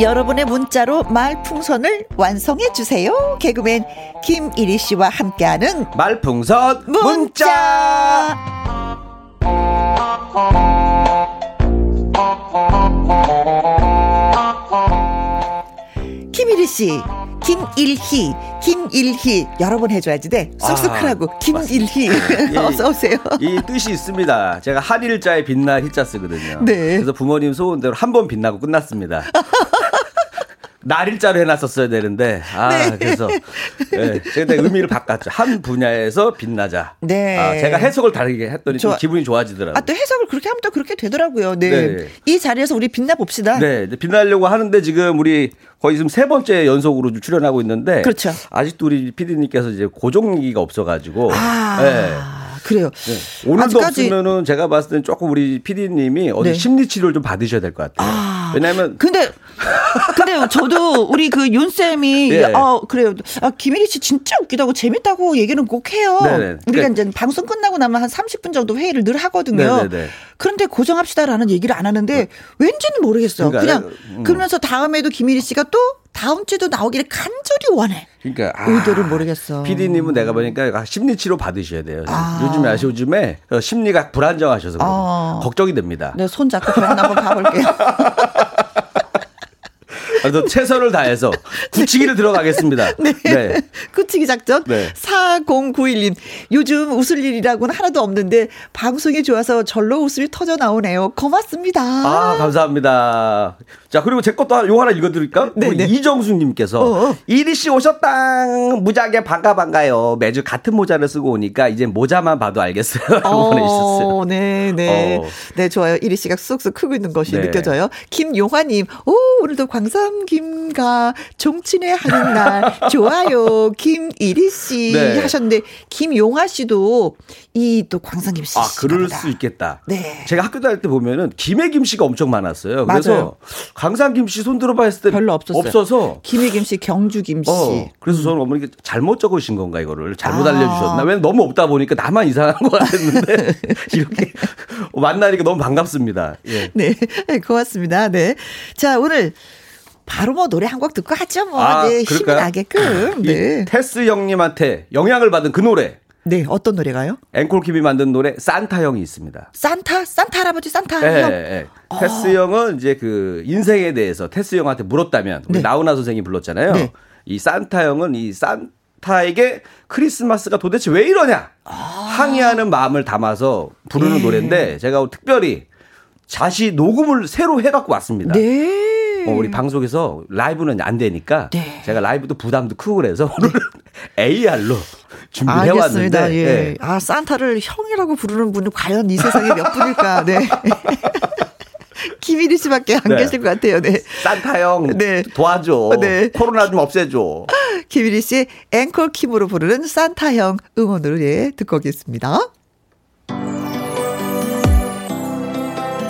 여러분의 문자로 말풍선을 완성해 주세요. 개그맨 김일희 씨와 함께하는 말풍선 문자. 김일희 씨, 김일희, 김일희 여러 번 해줘야지 돼. 쑥쑥하라고 아, 김일희 예, 어서 오세요. 이 뜻이 있습니다. 제가 한일자에 빛날 희자 쓰거든요. 네. 그래서 부모님 소원대로 한 번 빛나고 끝났습니다. 날일자로 해놨었어야 되는데 아 네. 그래서 예, 제가 의미를 바꿨죠 한 분야에서 빛나자 네. 아, 제가 해석을 다르게 했더니 좀 좋아. 기분이 좋아지더라고요 아 또 해석을 그렇게 하면 또 그렇게 되더라고요. 네. 네. 이 자리에서 우리 빛나 봅시다. 네, 빛나려고 하는데 지금 우리 거의 지금 세 번째 연속으로 출연하고 있는데 그렇죠. 아직도 우리 PD님께서 이제 고정기가 없어가지고 아. 네. 그래요. 네. 오늘도 아직까지- 없으면은 제가 봤을 때는 조금 우리 PD님이 어디 네. 심리 치료를 좀 받으셔야 될 것 같아요. 왜냐하면 근데 근데 저도 우리 그 윤 쌤이 예. 어 그래요. 아 김혜리 씨 진짜 웃기다고 재밌다고 얘기는 꼭 해요. 네네. 우리가 그러니까- 이제 방송 끝나고 나면 한 30분 정도 회의를 늘 하거든요. 네네네. 그런데 고정합시다라는 얘기를 안 하는데 왠지는 모르겠어요. 그 그러니까, 냥 음. 그러면서 다음에도 김혜리 씨가 또 다음 주에도 나오기를 간절히 원해. 그러니까 의도를 모르겠어. PD님은 내가 보니까 심리 치료 받으셔야 돼요. 아. 요즘에 아시 요즘에 어, 심리가 불안정하셔서. 아. 걱정이 됩니다. 네, 손 잡고 병원 한번 가볼게요. 그래서 최선을 다해서 굳히기를 들어가겠습니다. 네. 꾸치기 작전 네. 4091님 요즘 웃을 일이라고는 하나도 없는데 방송이 좋아서 절로 웃음이 터져 나오네요. 고맙습니다. 아, 감사합니다. 자, 그리고 제 것도 요 하나 읽어드릴까? 네, 네. 이정수님께서 어, 어. 이리 씨 오셨다. 무지하게 반가 반가요. 매주 같은 모자를 쓰고 오니까 이제 모자만 봐도 알겠어요. 라고 보내주셨어요. 어, 네, 네. 어. 네, 좋아요. 이리 씨가 쑥쑥 크고 있는 것이 네. 느껴져요. 김용화님, 오, 오늘도 광삼김과 종친회 하는 날. 좋아요. 김이리 씨 네. 하셨는데, 김용화 씨도 이 또 광삼 김 씨. 아, 그럴 수 있겠다. 네. 제가 학교 다닐 때 보면은 김해 김씨가 엄청 많았어요. 그래서 맞아요. 강산 김씨 손 들어봐 했을 때 별로 없었어요. 없어서 김혜김 씨, 경주 김 씨. 어, 그래서 저는 어머니가 잘못 적으신 건가 이거를 잘못 아. 알려주셨나? 왜냐면 너무 없다 보니까 나만 이상한 거 같았는데 이렇게 만나니까 너무 반갑습니다. 예. 네, 고맙습니다. 네. 자, 오늘 바로 뭐 노래 한 곡 듣고 하죠. 뭐. 아, 네, 힘이 그럴까요? 나게끔. 이 네. 테스 형님한테 영향을 받은 그 노래 네, 어떤 노래가요? 앵콜킴이 만든 노래 산타 형이 있습니다. 산타? 산타 할아버지 산타 예, 형? 예. 테스 형은 이제 그 인생에 대해서 테스 형한테 물었다면 우리 네. 나훈아 선생이 불렀잖아요. 네. 이 산타 형은 이 산타에게 크리스마스가 도대체 왜 이러냐 항의하는 마음을 담아서 부르는 예. 노래인데 제가 특별히 다시 녹음을 새로 해갖고 왔습니다. 네. 어, 우리 방송에서 라이브는 안 되니까 네. 제가 라이브도 부담도 크고 그래서 오늘은 AR로 준비해. 왔는데 예. 네. 아, 산타를 형이라고 부르는 분은 과연 이 세상에 몇 분일까? 네. 김일희 씨밖에 안 네. 계실 것 같아요. 네. 산타 형 네. 도와줘. 네. 코로나 좀 없애줘. 김일희 씨의 앵콜 킴으로 부르는 산타 형 응원으로 예, 듣고 오겠습니다.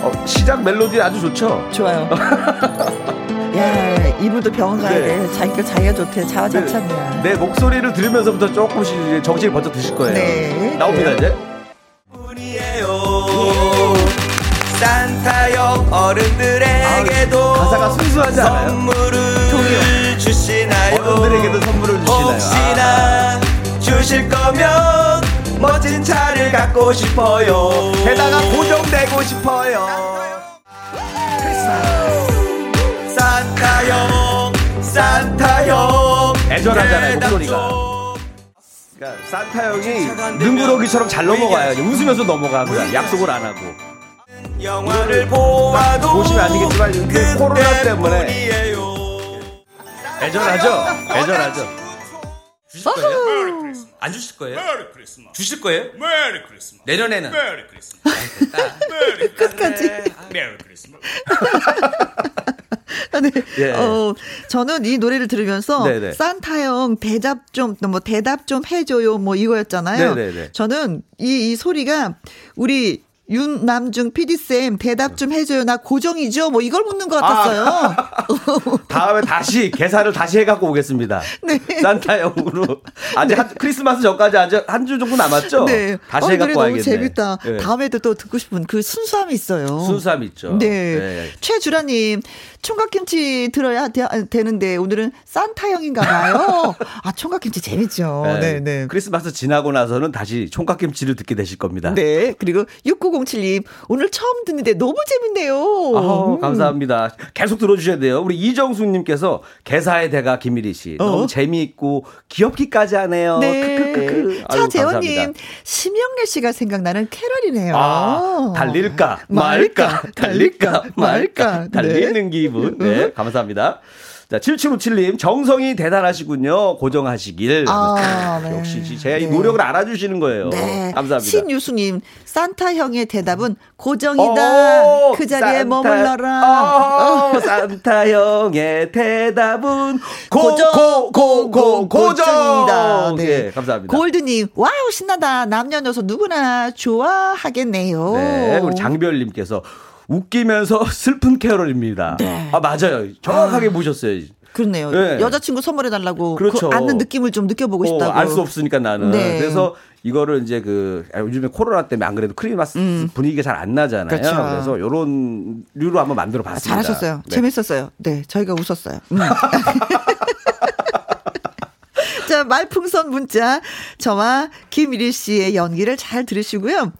어, 시작 멜로디 아주 좋죠. 좋아요. 야, 이분도 병원 가야 네. 돼. 자기가 자기가 좋대. 자화자찬이야. 내 목소리를 들으면서부터 조금씩 이제 정신이 번쩍 드실 거예요. 네. 나옵니다 이제. 산타형 어른들에게도 아, 가사가 순수하지 않아요? 선물을 주시나요? 어른들에게도 선물을 주시나요? 혹시나 주실 거면 멋진 차를 갖고 싶어요. 게다가 고정되고 싶어요. 산타형, 산타 형. 애절하잖아요, 대답 목소리가. 좀 그러니까 산타 형이 능구렁이처럼 잘 넘어가요. 웃으면서 넘어가 그냥 약속을 안 하고. 영화를 보아도 보시면 아시겠지만 근데 코로나 때문에. 애절하죠? 애절하죠. 주실 거예요? 안 주실 거예요? 주실 거예요? 내년에는 끝까지. 네. 예. 어, 저는 이 노래를 들으면서 네네. 산타형 대답 좀, 뭐 대답 좀 해줘요 뭐 이거였잖아요. 네네네. 저는 이, 이 소리가 우리 윤남중 PD쌤 대답 좀 해줘요. 나 고정이죠? 뭐 이걸 묻는 것 같았어요. 다음에 다시 계산을 다시 해갖고 오겠습니다. 네. 산타 형으로 아직 한, 크리스마스 전까지 아직 한 주 정도 남았죠? 네. 다시 어, 해갖고 노래 너무 와야겠네. 재밌다. 네. 다음에도 또 듣고 싶은 그 순수함이 있어요. 순수함 있죠. 네. 네. 최주라님, 총각김치 들어야 되, 는데 오늘은 산타형인가 봐요. 아, 총각김치 재밌죠. 네, 네. 크리스마스 지나고 나서는 다시 총각김치를 듣게 되실 겁니다. 네. 그리고 6907님, 오늘 처음 듣는데 너무 재밌네요. 아우, 음. 감사합니다. 계속 들어주셔야 돼요. 우리 이정수님께서 개사의 대가 김일희 씨. 어. 너무 재미있고 귀엽기까지 하네요. 네. 크크크크. 차재원님. 심영래 씨가 생각나는 캐럴이네요. 아, 달릴까 말까, 달릴까 말까, 달리는 네. 기분. 네, 감사합니다. 자, 7757님, 정성이 대단하시군요. 고정하시길. 아, 네. 역시 제이 네. 노력을 알아주시는 거예요. 네. 감사합니다. 신유수님, 산타 형의 대답은 고정이다. 오, 그 자리에 산타- 머물러라. 어, 산타 형의 대답은 고, 고정, 고, 고, 고, 고정. 고정이다. 네. 네, 감사합니다. 골드님, 와우, 신나다. 남녀노소 누구나 좋아하겠네요. 네, 우리 장별님께서 웃기면서 슬픈 캐럴입니다. 네. 아, 맞아요. 정확하게 보셨어요. 그렇네요. 네. 여자친구 선물해달라고. 그렇죠. 그 안는 느낌을 좀 느껴보고 싶다고. 알수 없으니까 나는. 네. 그래서 이거를 이제 그 아, 요즘에 코로나 때문에 안 그래도 크리스마스 분위기가 잘 안 나잖아요. 음. 그렇죠. 그래서 요런 류로 한번 만들어 아, 봤습니다. 잘하셨어요. 네. 재밌었어요. 네, 저희가 웃었어요. 음. 자, 말풍선 문자. 저와 김일희 씨의 연기를 잘 들으시고요.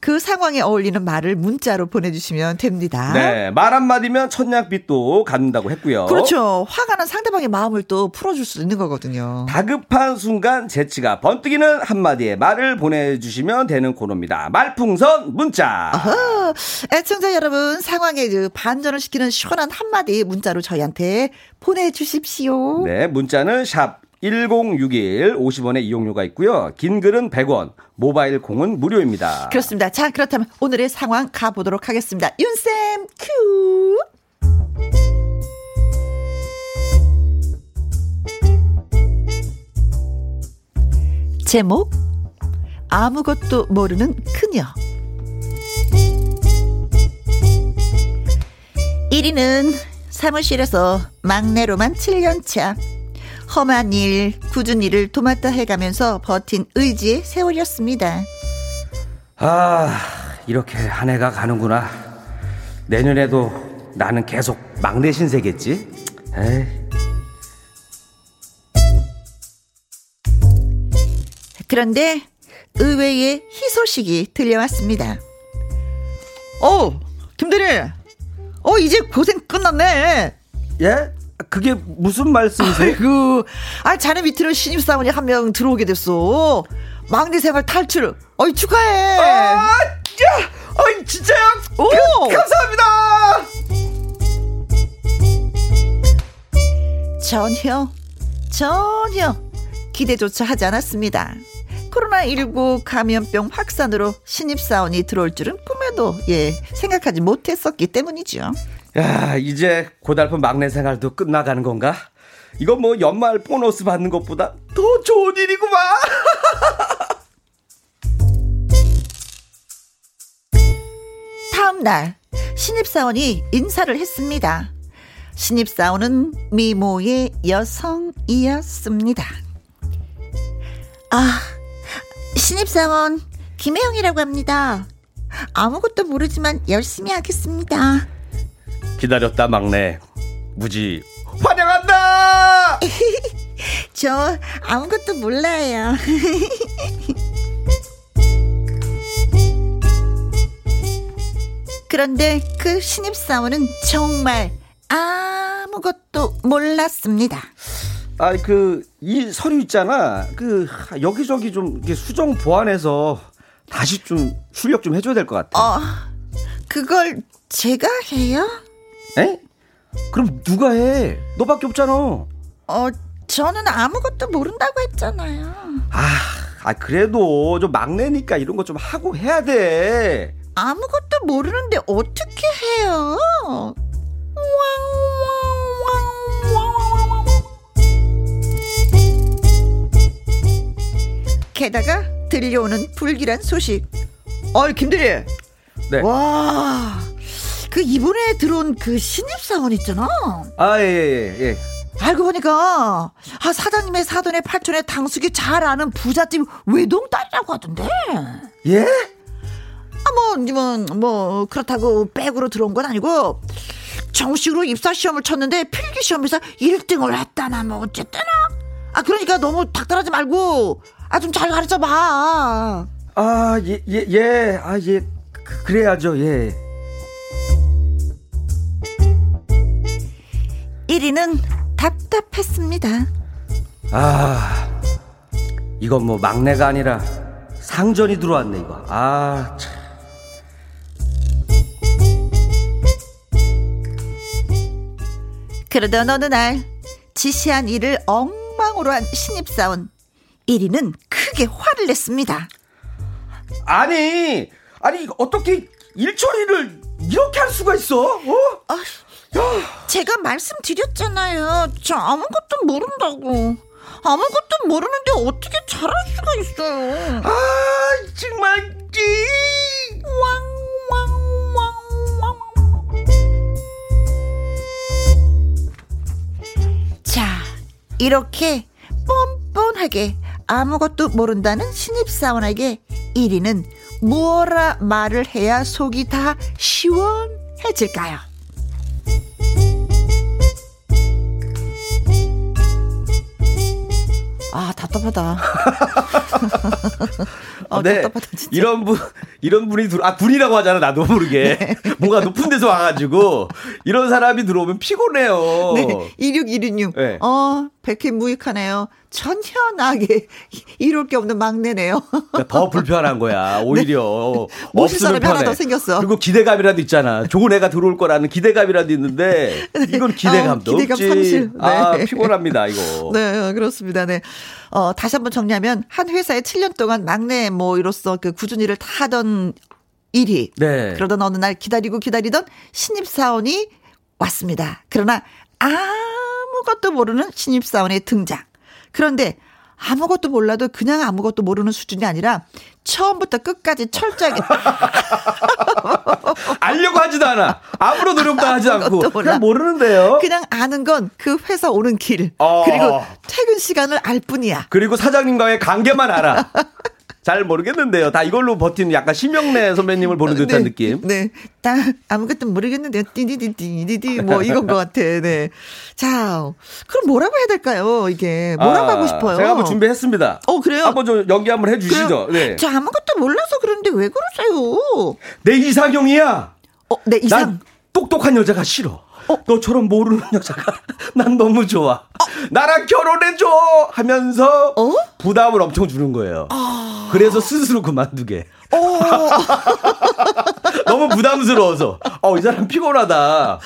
그 상황에 어울리는 말을 문자로 보내주시면 됩니다. 네, 말 한마디면 천냥빛도 갖는다고 했고요. 그렇죠. 화가 난 상대방의 마음을 또 풀어줄 수 있는 거거든요. 다급한 순간 재치가 번뜩이는 한마디의 말을 보내주시면 되는 코너입니다. 말풍선 문자. 어, 애청자 여러분, 상황에 그 반전을 시키는 시원한 한마디 문자로 저희한테 보내주십시오. 네, 문자는 샵 1061, 50원의 이용료가 있고요. 긴 글은 100원, 모바일 콩은 무료입니다. 그렇습니다. 자, 그렇다면 오늘의 상황 가보도록 하겠습니다. 윤쌤, 큐! 제목, 아무것도 모르는 그녀. 1위는 사무실에서 막내로만 7년차. 험한 일, 굳은 일을 도맡아 해가면서 버틴 의지의 세월이었습니다. 아, 이렇게 한 해가 가는구나. 내년에도 나는 계속 막내 신세겠지? 에이. 그런데 의외의 희소식이 들려왔습니다. 어, 김대리. 어, 이제 고생 끝났네. 예? 그게 무슨 말씀이세요? 아이고, 아, 자네 밑으로 신입 사원이 한 명 들어오게 됐어. 막내 생활 탈출. 어이, 축하해. 아, 야! 어이, 진짜요? 오! 그, 감사합니다! 전혀, 전혀 기대조차 하지 않았습니다. 코로나19 감염병 확산으로 신입사원이 들어올 줄은 꿈에도, 예, 생각하지 못했었기 때문이죠. 야, 이제 고달픈 막내 생활도 끝나가는 건가? 이건 뭐 연말 보너스 받는 것보다 더 좋은 일이구만. 다음 날 신입사원이 인사를 했습니다. 신입사원은 미모의 여성이었습니다. 아, 신입사원 김혜영이라고 합니다. 아무것도 모르지만 열심히 하겠습니다. 기다렸다 막내. 무지 환영한다. 저 아무것도 몰라요. 그런데 그 신입사원은 정말 아무것도 몰랐습니다. 아, 그, 이 서류 있잖아. 그, 여기저기 좀 수정 보완해서 다시 좀 출력 좀 해줘야 될 것 같아. 어, 그걸 제가 해요? 에? 그럼 누가 해? 너밖에 없잖아. 어, 저는 아무것도 모른다고 했잖아요. 아, 아, 그래도 좀 막내니까 이런 거 좀 하고 해야 돼. 아무것도 모르는데 어떻게 해요? 게다가 들려오는 불길한 소식. 어이 김대리. 네. 와, 그 이번에 들어온 그 신입사원 있잖아. 아, 예, 예, 예. 알고 보니까 아 사장님의 사돈의 팔촌의 당숙이 잘 아는 부잣집 외동딸이라고 하던데. 예? 아, 뭐, 뭐, 뭐, 그렇다고 백으로 들어온 건 아니고, 정식으로 입사 시험을 쳤는데 필기 시험에서 1등을 했다나, 뭐, 어쨌거나. 아, 그러니까 너무 닥달하지 말고, 아, 좀 잘 가르쳐 봐. 아, 예, 예, 예. 아, 예. 그- 그래야죠, 예. 1위는 답답했습니다. 아, 이건 뭐 막내가 아니라 상전이 들어왔네, 이거. 아, 참. 그러던 어느 날, 지시한 일을 엉망으로 한 신입사원. 1위는 크게 화를 냈습니다. 아니, 아니, 어떻게 일 처리를 이렇게 할 수가 있어? 어? 제가 말씀드렸잖아요. 저 아무것도 모른다고. 아무것도 모르는데 어떻게 잘할 수가 있어요. 아, 정말, 이. 자, 이렇게 뻔뻔하게 아무것도 모른다는 신입사원에게 1위는 뭐라 말을 해야 속이 다 시원해질까요? 아, 답답하다. 어, 네, 답답하다. 이런 분, 이런 분이 들어, 아, 분이라고 하잖아, 나도 모르게. 네. 뭔가 높은 데서 와가지고, 이런 사람이 들어오면 피곤해요. 네, 2616. 네. 어, 백해무익하네요. 나게 이럴 게 없는 막내네요. 그러니까 더 불편한 거야, 오히려. 모실 없으면 사람이 하나. 더 생겼어. 그리고 기대감이라도 있잖아. 좋은 애가 들어올 거라는 기대감이라도 있는데, 이건 기대감도 아, 기대감 없지. 상실. 네. 아, 피곤합니다, 이거. 네, 그렇습니다. 네. 어, 다시 한번 정리하면, 한 회사에 7년 동안 막내 뭐이로서 그 꾸준히 일을 다 하던 일이. 네. 그러던 어느 날 기다리고 기다리던 신입 사원이 왔습니다. 그러나 아무것도 모르는 신입 사원의 등장. 그런데 아무것도 몰라도 그냥 아무것도 모르는 수준이 아니라 처음부터 끝까지 철저하게 알려고 하지도 않아. 아무런 노력도 하지 않고. 몰라. 그냥 모르는데요. 그냥 아는 건 그 회사 오는 길 어. 그리고 퇴근 시간을 알 뿐이야. 그리고 사장님과의 관계만 알아. 잘 모르겠는데요. 다 이걸로 버티는 약간 심영래 선배님을 보는 듯한 네, 느낌. 네. 나 아무것도 모르겠는데 띠디디디디디 뭐 이건 것 같아. 네. 자, 그럼 뭐라고 해야 될까요? 이게 뭐라고 아, 하고 싶어요? 제가 한번 준비했습니다. 어, 그래요? 한번 좀 연기 한번 해 주시죠. 그래요? 네. 저 아무것도 몰라서 그런데 왜 그러세요? 내 이상형이야. 어, 내 이상. 난 똑똑한 여자가 싫어. 너처럼 모르는 여자가 난 너무 좋아. 나랑 결혼해줘 하면서 어? 부담을 엄청 주는 거예요. 그래서 스스로 그만두게. 어. 너무 부담스러워서. 어, 이 사람 피곤하다.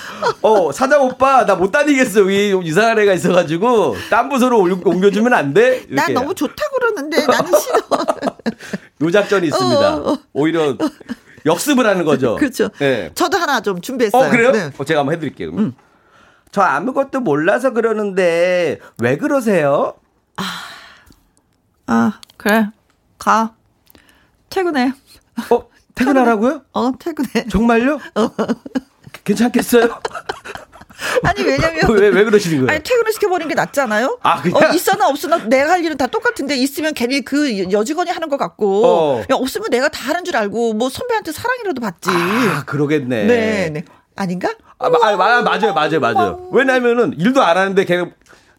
어, 사장 오빠, 나 못 다니겠어. 여기 이상한 애가 있어가지고, 딴 부서로 올- 옮겨주면 안 돼? 이렇게. 난 너무 좋다고 그러는데 나는 싫어. 요 작전이 있습니다. 어, 어. 오히려 역습을 하는 거죠. 그렇죠. 네. 저도 하나 좀 준비했어요. 어, 그래요? 네. 음. 어, 제가 한번 해드릴게요. 그럼. 저 아무것도 몰라서 그러는데, 왜 그러세요? 아, 그래. 가. 퇴근해. 어, 퇴근하라고요? 어, 퇴근해. 정말요? 괜찮겠어요? 아니, 왜냐면. 왜, 왜 그러시는 거예요? 아니, 퇴근을 시켜버리는 게 낫잖아요? 아, 그냥? 어, 있어나 없으나 내가 할 일은 다 똑같은데 있으면 괜히 그 여직원이 하는 것 같고. 어. 야, 없으면 내가 다 하는 줄 알고 뭐 선배한테 사랑이라도 받지. 아, 그러겠네. 네, 네. 아닌가? 아, 마, 아, 마- 맞아요, 맞아요, 맞아요. 왜냐면은 일도 안 하는데 걔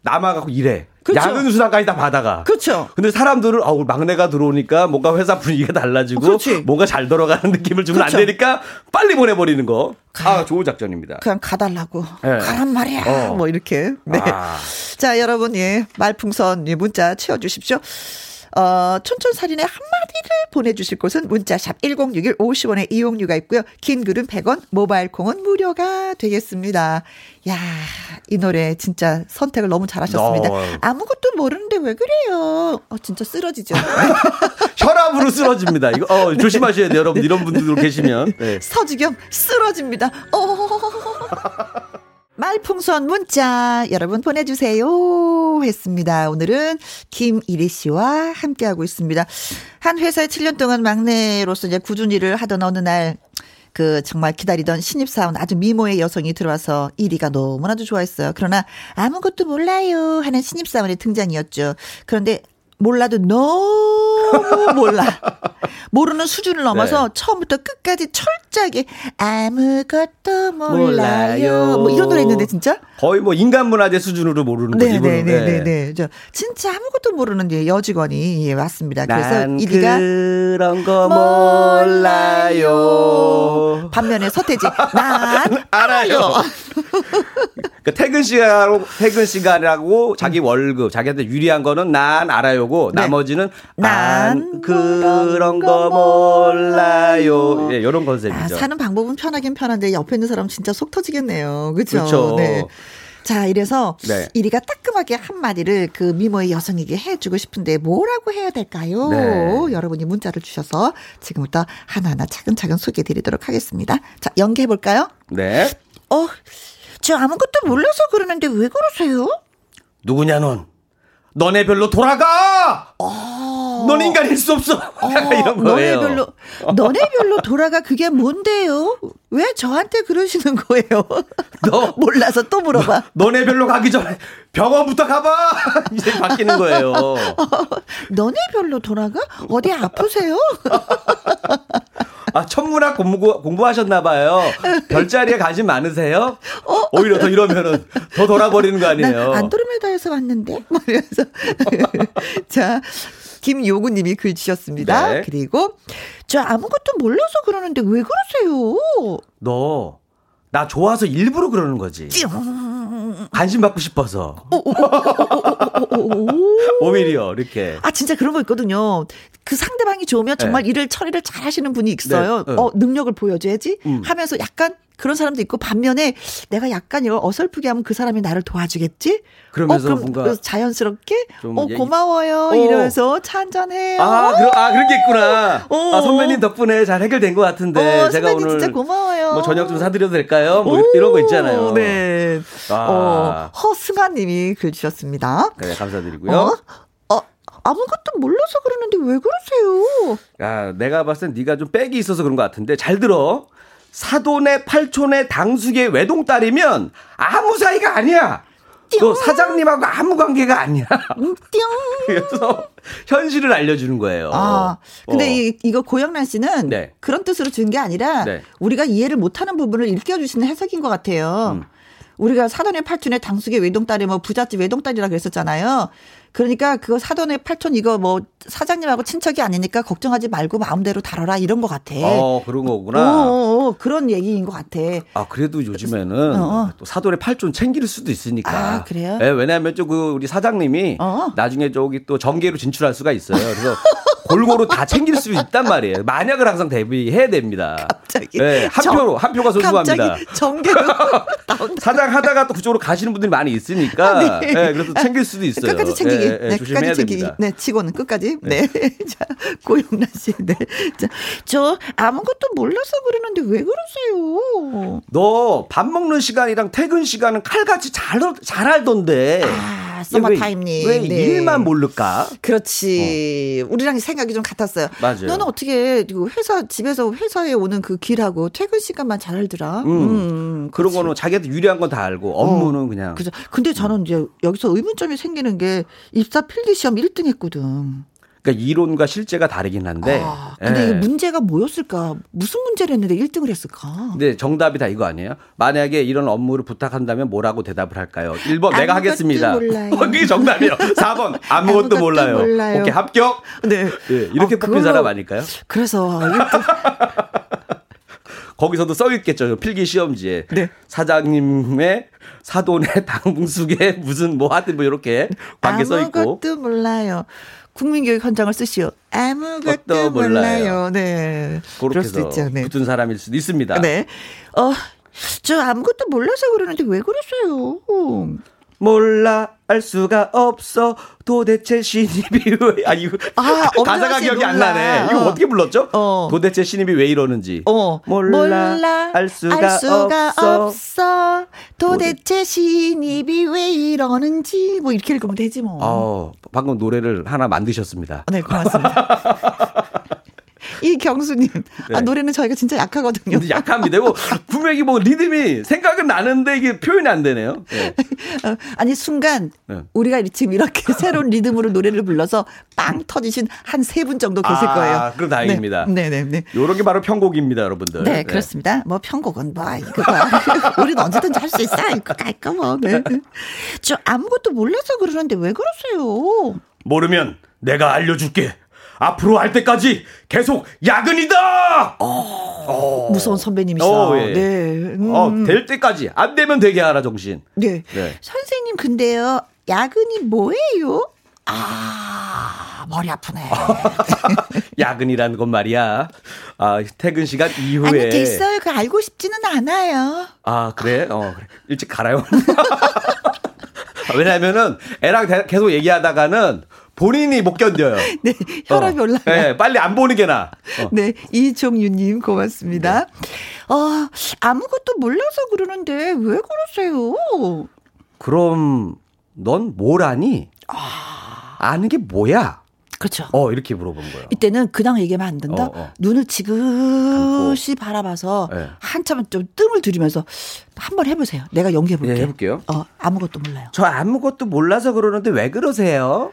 남아갖고 일해. 그쵸. 야근 수당까지 다 받아가. 그렇죠. 근데 사람들은 어, 막내가 들어오니까 뭔가 회사 분위기가 달라지고 그렇지. 뭔가 잘 돌아가는 느낌을 주면 그쵸. 안 되니까 빨리 보내버리는 거. 아, 좋은 작전입니다. 그냥 가달라고. 네. 가란 말이야. 어. 뭐 이렇게. 네. 아. 자, 여러분, 예. 말풍선 예, 문자 채워주십시오. 어, 촌촌살인의 한마디를 보내주실 곳은 문자샵 1061 50원의 이용료가 있고요. 긴 글은 100원, 모바일 콩은 무료가 되겠습니다. 야, 이 노래 진짜 선택을 너무 잘하셨습니다. 어. 아무것도 모르는데 왜 그래요? 어, 진짜 쓰러지죠. 혈압으로 쓰러집니다. 이거 어, 조심하셔야 돼요, 여러분. 이런 분들 계시면. 네. 서지경 쓰러집니다. 어. 말풍선 문자 여러분 보내주세요 했습니다. 오늘은 김일희 씨와 함께하고 있습니다. 한 회사에 7년 동안 막내로서 이제 꾸준히 일을 하던 어느 날 그 정말 기다리던 신입사원 아주 미모의 여성이 들어와서 일이가 너무나도 좋아했어요. 그러나 아무것도 몰라요 하는 신입사원의 등장이었죠. 그런데 몰라도 너무 몰라. 모르는 수준을 넘어서 처음부터 끝까지 철저하게 아무것도 몰라요. 몰라요. 뭐 이런 노래 있는데 진짜? 거의 뭐 인간 문화재 수준으로 모르는 거지. 이거는. 네네 네 네 네. 저 진짜 아무것도 모르는 예, 여직원이 예, 왔습니다. 그래서 난 이리가 그런 거 몰라요. 반면에 서태지 난 알아요. 그 퇴근 시간하고 퇴근 시간이라고 자기 월급 자기한테 유리한 거는 난 알아요고 네. 나머지는 난 난 그런 거 몰라요. 예, 이런 아, 컨셉이죠. 사는 방법은 편하긴 편한데 옆에 있는 사람 진짜 속 터지겠네요. 그렇죠? 그쵸. 네. 자, 이래서 네. 이리가 따끔하게 한마디를 그 미모의 여성에게 해주고 싶은데 뭐라고 해야 될까요? 네. 여러분이 문자를 주셔서 지금부터 하나하나 차근차근 소개해 드리도록 하겠습니다. 자, 연기해 볼까요? 네. 어, 저 아무것도 몰라서 그러는데 왜 그러세요? 누구냐 넌? 너네 별로 돌아가. 넌 인간일 수 없어. 약간 이런 거예요. 너네 별로, 너네 별로 돌아가 그게 뭔데요? 왜 저한테 그러시는 거예요? 너 몰라서 또 물어봐. 너 네 별로 가기 전에 병원부터 가봐. 이제 바뀌는 거예요. 너네 별로 돌아가? 어디 아프세요? 아, 천문학 공부, 공부하셨나 봐요. 별자리에 관심 많으세요? 오히려 더 이러면은 더 돌아버리는 거 아니에요? 난 안드로메다에서 왔는데? 막 이러면서. 자, 김요구님이 글 주셨습니다. 네. 그리고, 저 아무것도 몰라서 그러는데 왜 그러세요? 너, 나 좋아서 일부러 그러는 거지. 관심 받고 싶어서. 오히려, 이렇게. 아, 진짜 그런 거 있거든요. 그 상대방이 좋으면 정말 일을 처리를 잘 하시는 분이 있어요. 네, 네. 어, 능력을 보여줘야지 음. 하면서 약간 그런 사람도 있고 반면에 내가 약간 이걸 어설프게 하면 그 사람이 나를 도와주겠지? 그러면서 어, 뭔가 그래서 자연스럽게 좀 어, 얘기- 고마워요. 어. 이러면서 차 한잔 해요. 아, 그러, 아, 그런 게 있구나. 어. 아, 선배님 덕분에 잘 해결된 것 같은데. 어, 제가 선배님 오늘 진짜 고마워요. 뭐 저녁 좀 사드려도 될까요? 뭐 오, 이런 거 있잖아요. 네. 아. 어, 허승아 님이 글 주셨습니다. 네, 감사드리고요. 아무것도 몰라서 그러는데 왜 그러세요? 야, 내가 봤을 땐 네가 좀 빽이 있어서 그런 것 같은데 잘 들어. 사돈의 팔촌의 당숙의 외동딸이면 아무 사이가 아니야. 너 사장님하고 아무 관계가 아니야. 띵. 그래서 현실을 알려주는 거예요. 아, 근데 어. 이, 이거 고영란 씨는 네. 그런 뜻으로 준 게 아니라 네. 우리가 이해를 못하는 부분을 일깨워주시는 해석인 것 같아요. 음. 우리가 사돈의 팔촌의 당숙의 외동딸이 뭐 부잣집 외동딸이라 그랬었잖아요. 그러니까 그거 사돈의 팔촌 이거 뭐 사장님하고 친척이 아니니까 걱정하지 말고 마음대로 다뤄라 이런 것 같아. 어, 그런 어, 거구나. 어, 어, 그런 얘기인 것 같아. 아, 그래도 요즘에는 어, 어. 또 사돈의 팔촌 챙길 수도 있으니까. 아, 그래요? 예, 왜냐하면 저그 우리 사장님이 어. 나중에 저기 또 정계로 진출할 수가 있어요. 그래서 골고루 다 챙길 수 있단 말이에요. 만약을 항상 대비해야 됩니다. 갑자기. 예, 한 정- 표로 한 표가 소중합니다. 나온다. 사장 하다가 또 그쪽으로 가시는 분들이 많이 있으니까 아, 네. 예, 그래서 챙길 수도 있어요. 끝까지 챙기기. 네, 조심해야 끝까지 챙기기. 됩니다. 네, 치고는 끝까지. 네. 자, 고영란 씨. 네. 자, 저 아무것도 몰라서 그러는데 왜 그러세요? 너 밥 먹는 시간이랑 퇴근 시간은 칼같이 잘, 잘 알던데. 아, 서머타임님. 왜, 왜 네. 일만 모를까? 그렇지. 우리랑 생각이 좀 같았어요. 어. 맞아요. 너는 어떻게 그 회사 집에서 회사에 오는 그 길하고 퇴근 시간만 잘 알더라. 음. 그런 거는 자기한테 유리한 건 다 알고 업무는 그냥. 그죠. 근데 저는 이제 여기서 의문점이 생기는 게 입사 필기 시험 1등 했거든. 그러니까 이론과 실제가 다르긴 한데. 아, 근데 예. 문제가 뭐였을까? 무슨 문제를 했는데 1등을 했을까? 근데 정답이 다 이거 아니에요? 만약에 이런 업무를 부탁한다면 뭐라고 대답을 할까요? 1번 내가 하겠습니다. 몰라요. 그게 정답이에요. 4번 아무것도, 아무것도 몰라요. 몰라요. 오케이 합격. 네. 예, 이렇게 아, 뽑힌 그걸로- 사람 아닐까요? 그래서 1등. 거기서도 써 있겠죠. 필기 시험지에. 네. 사장님의 사돈의 당숙에 무슨 뭐 하든 뭐 이렇게 관계 써 있고. 아무것도 몰라요. 국민교육 헌장을 쓰시오. 아무것도 것도 몰라요. 몰라요. 네. 그럴 수도 있죠. 네. 붙은 사람일 수도 있습니다. 네. 어, 저 아무것도 몰라서 그러는데 왜 그러세요? 몰라 알 수가 없어 도대체 신입이 왜 아 이거 아, 가사가 씨 기억이 안 몰라. 나네. 이거 어. 어떻게 불렀죠? 어. 도대체 신입이 왜 이러는지. 어, 몰라, 알 수가 없어. 없어. 도대체 신입이 왜 이러는지 뭐 이렇게 읽으면 되지 뭐. 어, 방금 노래를 하나 만드셨습니다. 네, 고맙습니다. 이경수님, 아, 네. 노래는 저희가 진짜 약하거든요. 약합니다. 이거 분명히 뭐 리듬이 생각은 나는데 이게 표현이 안 되네요. 네. 어, 아니 순간 네. 우리가 지금 이렇게 새로운 리듬으로 노래를 불러서 빵 터지신 한 세 분 정도 계실 아, 거예요. 그럼 다행입니다. 네, 네, 네. 요런 게 바로 편곡입니다, 여러분들. 네, 그렇습니다. 뭐 편곡은 뭐 이거야. 우리는 언제든지 할 수 있어. 이거 깔까 뭐. 네. 저 아무것도 몰라서 그러는데 왜 그러세요? 모르면 내가 알려줄게. 앞으로 할 때까지 계속 야근이다. 무서운 선배님이시다. 어, 예. 네. 음. 어, 될 때까지 안 되면 되게 하라 정신. 네. 네. 선생님 근데요. 야근이 뭐예요? 아, 머리 아프네. 야근이라는 건 말이야. 아, 퇴근 시간 이후에. 아니 됐어요. 그 알고 싶지는 않아요. 아, 그래? 어, 그래. 일찍 가라요. 왜냐면은 애랑 대- 계속 얘기하다가는 본인이 못 견뎌요. 네, 혈압이 어. 올라가. 네, 빨리 안 보는 게 나아. 어. 네, 이종유님 고맙습니다. 어, 아무것도 몰라서 그러는데 왜 그러세요? 그럼 넌 뭘 아니? 아는 게 뭐야? 그렇죠. 어, 이렇게 물어본 거예요. 이때는 그냥 얘기하면 안 된다. 어, 어. 눈을 지그시 바라봐서 네. 한참 좀 뜸을 들이면서 한번 해보세요. 내가 연기해 볼게요. 예, 해볼게요. 어, 아무것도 몰라요. 저 아무것도 몰라서 그러는데 왜 그러세요?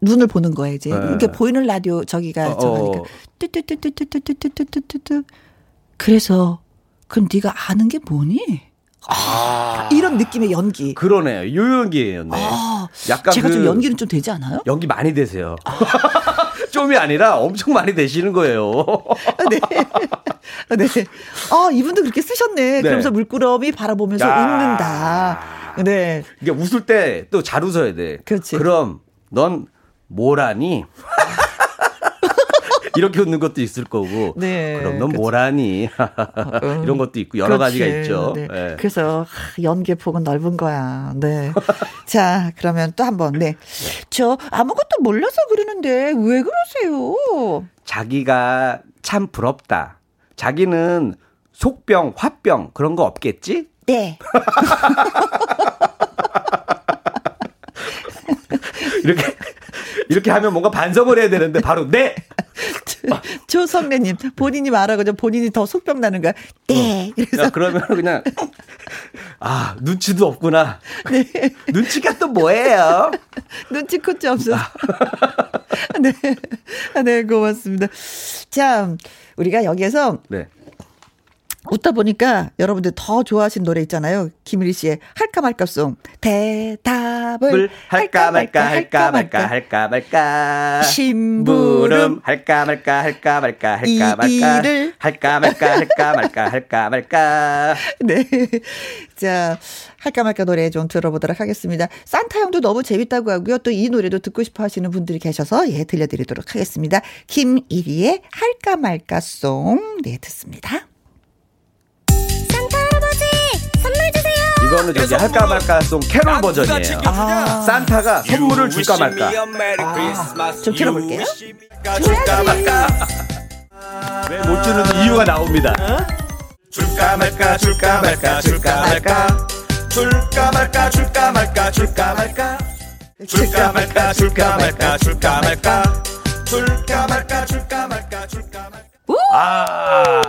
눈을 보는 거예요 이제 네. 이렇게 보이는 라디오 저기가. 뚜뚜뚜뚜뚜뚜뚜뚜뚜뚜뚜 그래서 그럼 네가 아는 게 뭐니? 아, 이런 느낌의 연기. 그러네요. 요연기예요. 네. 아, 약간 제가 그 좀 연기는 좀 되지 않아요? 연기 많이 되세요. 좀이 아니라 엄청 많이 되시는 거예요. 네. 네. 아, 이분도 그렇게 쓰셨네. 그러면서 물끄러미 바라보면서 야. 웃는다. 네. 이게 웃을 때 또 잘 웃어야 돼. 그렇지. 그럼 넌 뭐라니? 이렇게 웃는 것도 있을 거고. 네, 그럼 넌 그렇죠. 뭐라니? 이런 것도 있고 여러 가지가 그렇지. 있죠. 네. 예. 그래서 하, 연기의 폭은 넓은 거야. 네. 자, 그러면 또 한 번. 네. 저 아무것도 몰라서 그러는데 왜 그러세요? 자기가 참 부럽다. 자기는 속병, 화병 그런 거 없겠지? 네. 이렇게 이렇게 하면 뭔가 반성을 해야 되는데 바로 네. 조 선배님 본인이 말하고 본인이 더 속병 나는 거야. 네. 그래서 야, 그러면 그냥 아 눈치도 없구나. 네. 눈치가 또 뭐예요? 눈치 코치 없어. 네. 네, 고맙습니다. 자, 우리가 여기에서 네. 웃다 보니까 여러분들 더 좋아하시는 노래 있잖아요. 김일희 씨의 할까 말까송. 대답을 물 할까 말까 할까 말까 할까 말까 심부름 할까 말까 할까 말까 할까 이 말까 일을 할까 말까 할까 말까 할까 말까 네. 자, 할까 말까 노래 좀 들어보도록 하겠습니다. 산타 형도 너무 재밌다고 하고요. 또 이 노래도 듣고 싶어 하시는 분들이 계셔서 예, 들려드리도록 하겠습니다. 김일희의 할까 말까 송. 네, 듣습니다. 주세요. 이거는 저기 할까 말까 송 캐롤 버전이에요. 아. 산타가 선물을 줄까 말까. 좀 들어볼게요. 줄까 말까. 왜 못 주는 이유가 나옵니다. 줄까 말까 줄까 말까 줄까 말까 줄까 말까 줄까 말까 줄까 말까 줄까 말까 줄까 말까 줄까 말까 줄까 말까 줄까 말까 줄까 말까 아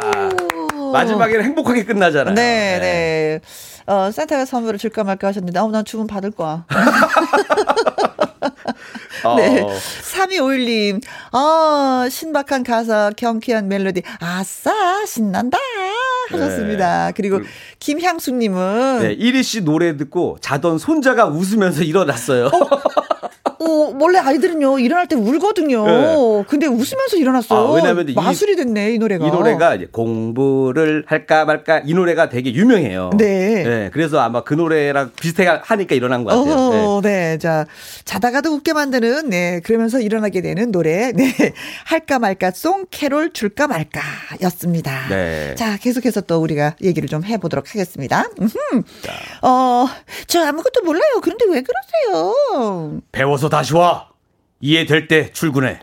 마지막에는 행복하게 끝나잖아요. 네, 네. 어, 산타가 선물을 줄까 말까 하셨는데, 어, 난 주문 받을 거야. 어. 네. 3251님, 아, 신박한 가사, 경쾌한 멜로디, 아싸, 신난다. 하셨습니다. 그리고 김향수님은, 네, 이리 씨 노래 듣고 자던 손자가 웃으면서 일어났어요. 어, 원래 아이들은요, 일어날 때 울거든요. 네. 근데 웃으면서 일어났어요. 아, 왜냐면 이- 마술이 됐네, 이 노래가. 이 노래가 공부를 할까 말까 이 노래가 되게 유명해요. 네. 그래서 아마 그 노래랑 비슷하게 하니까 일어난 것 같아요. 네. 어, 네. 자, 자다가도 웃게 만드는, 네. 그러면서 일어나게 되는 노래, 네. 할까 말까 송, 캐롤 줄까 말까 였습니다. 네. 자, 계속해서 또 우리가 얘기를 좀 해보도록 하겠습니다. 음흠. 어, 저 아무것도 몰라요. 그런데 왜 그러세요? 배워서 다시 와. 이해될 때 출근해.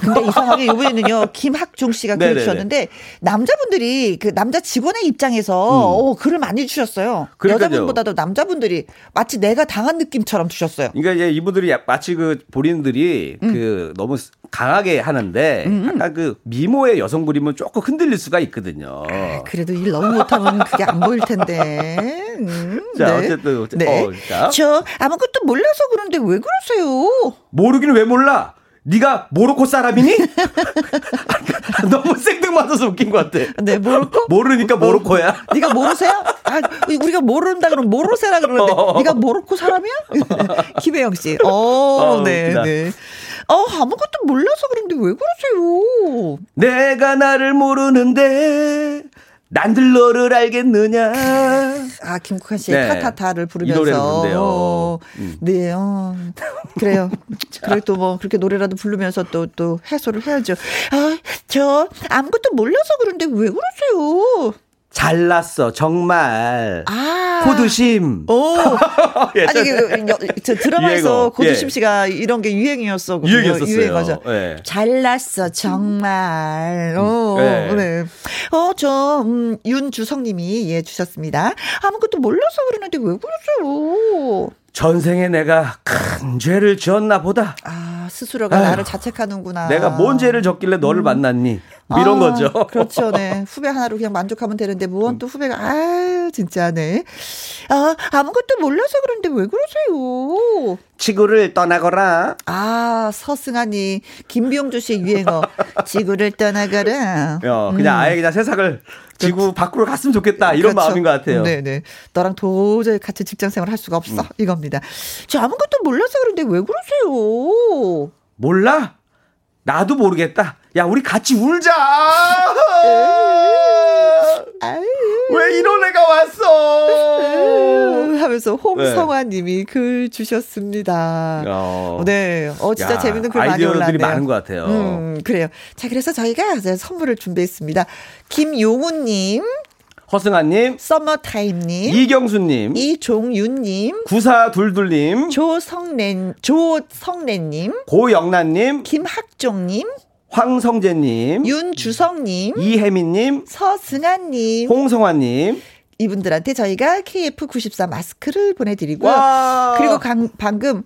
근데 이상하게 이번에는요, 김학중 씨가 글을. 주셨는데, 남자분들이 그 남자 직원의 입장에서, 어, 글을 많이 주셨어요. 음. 그러니까요. 여자분보다도 남자분들이 마치 내가 당한 느낌처럼 주셨어요. 그러니까 이제 이분들이 약- 마치 그 본인들이 음. 그 너무 강하게 하는데 약간 그 미모의 여성 그림은 조금 흔들릴 수가 있거든요. 그래도 일 너무 못하면 그게 안 보일 텐데. 음, 자, 어쨌든, 어쨌든, 네. 어, 자. 저 아무것도 몰라서 그런데 왜 그러세요? 모르기는 왜 몰라? 네가 모로코 사람이니? 너무 생뚱맞아서 웃긴 것 같아. 네, 모로코? 모르니까 모로코야. 네가 모르세요? 아, 우리가 모른다 그러면 모르세라 그러는데 어. 네가 모로코 사람이야? 김혜영 씨. 어, 어, 네, 웃기다. 네. 어, 아무것도 몰라서 그런데 왜 그러세요? 내가 나를 모르는데 난들 너를 알겠느냐? 아, 김국환 씨의 네. 타타타를 이 부르면서. 어, 음. 네, 어, 그래요. 그래 또뭐 그렇게 노래라도 부르면서 또, 또 해소를 해야죠. 아, 저 아무것도 몰라서 그런데 왜 그러세요? 잘났어 정말. 아. 호두심. 오. 예, 아니, 그, 여- 저 드라마에서. 고두심 예. 씨가 이런 게 유행이었어. 유행이었었어요. 유행어죠. 예. 잘났어, 정말. 어, 네. 네. 어, 저, 음, 윤주성 님이, 예, 주셨습니다. 아무것도 몰라서 그러는데 왜 그러세요? 전생에 내가 큰 죄를 지었나 보다. 아, 스스로가 아휴. 나를 자책하는구나. 내가 뭔 죄를 졌길래 너를 만났니? 뭐 이런 아, 거죠. 그렇죠, 네. 후배 하나로 그냥 만족하면 되는데, 무언 또 후배가, 아유, 진짜, 네. 아, 아무것도 몰라서 그런데 왜 그러세요? 지구를 떠나거라. 아, 서승아니, 김병주 씨의 유행어. 지구를 떠나가라. 어, 그냥 아예 그냥 세상을 지구 밖으로 갔으면 좋겠다. 이런 음. 그렇죠. 마음인 것 같아요. 음. 네네. 너랑 도저히 같이 직장 생활 할 수가 없어. 이겁니다. 저 아무것도 몰라서 그런데 왜 그러세요? 몰라? 나도 모르겠다. 야, 우리 같이 울자. 왜 이런 애가 왔어? 음, 하면서 홍성화 님이 글 주셨습니다. 네. 어. 네. 어, 진짜 야, 재밌는 글 많이 아이디어들이 올라왔네요. 많은 것 같아요. 음, 그래요. 자, 그래서 저희가 선물을 준비했습니다. 김용훈님, 허승아님, 썸머타임님, 이경수님, 이종윤님, 구사둘둘님, 조성래, 조성래님, 고영란님, 김학종님, 황성재님, 윤주성님, 이혜민님, 서승아님, 홍성환님. 이분들한테 저희가 KF94 마스크를 보내드리고요. 와. 그리고 강- 방금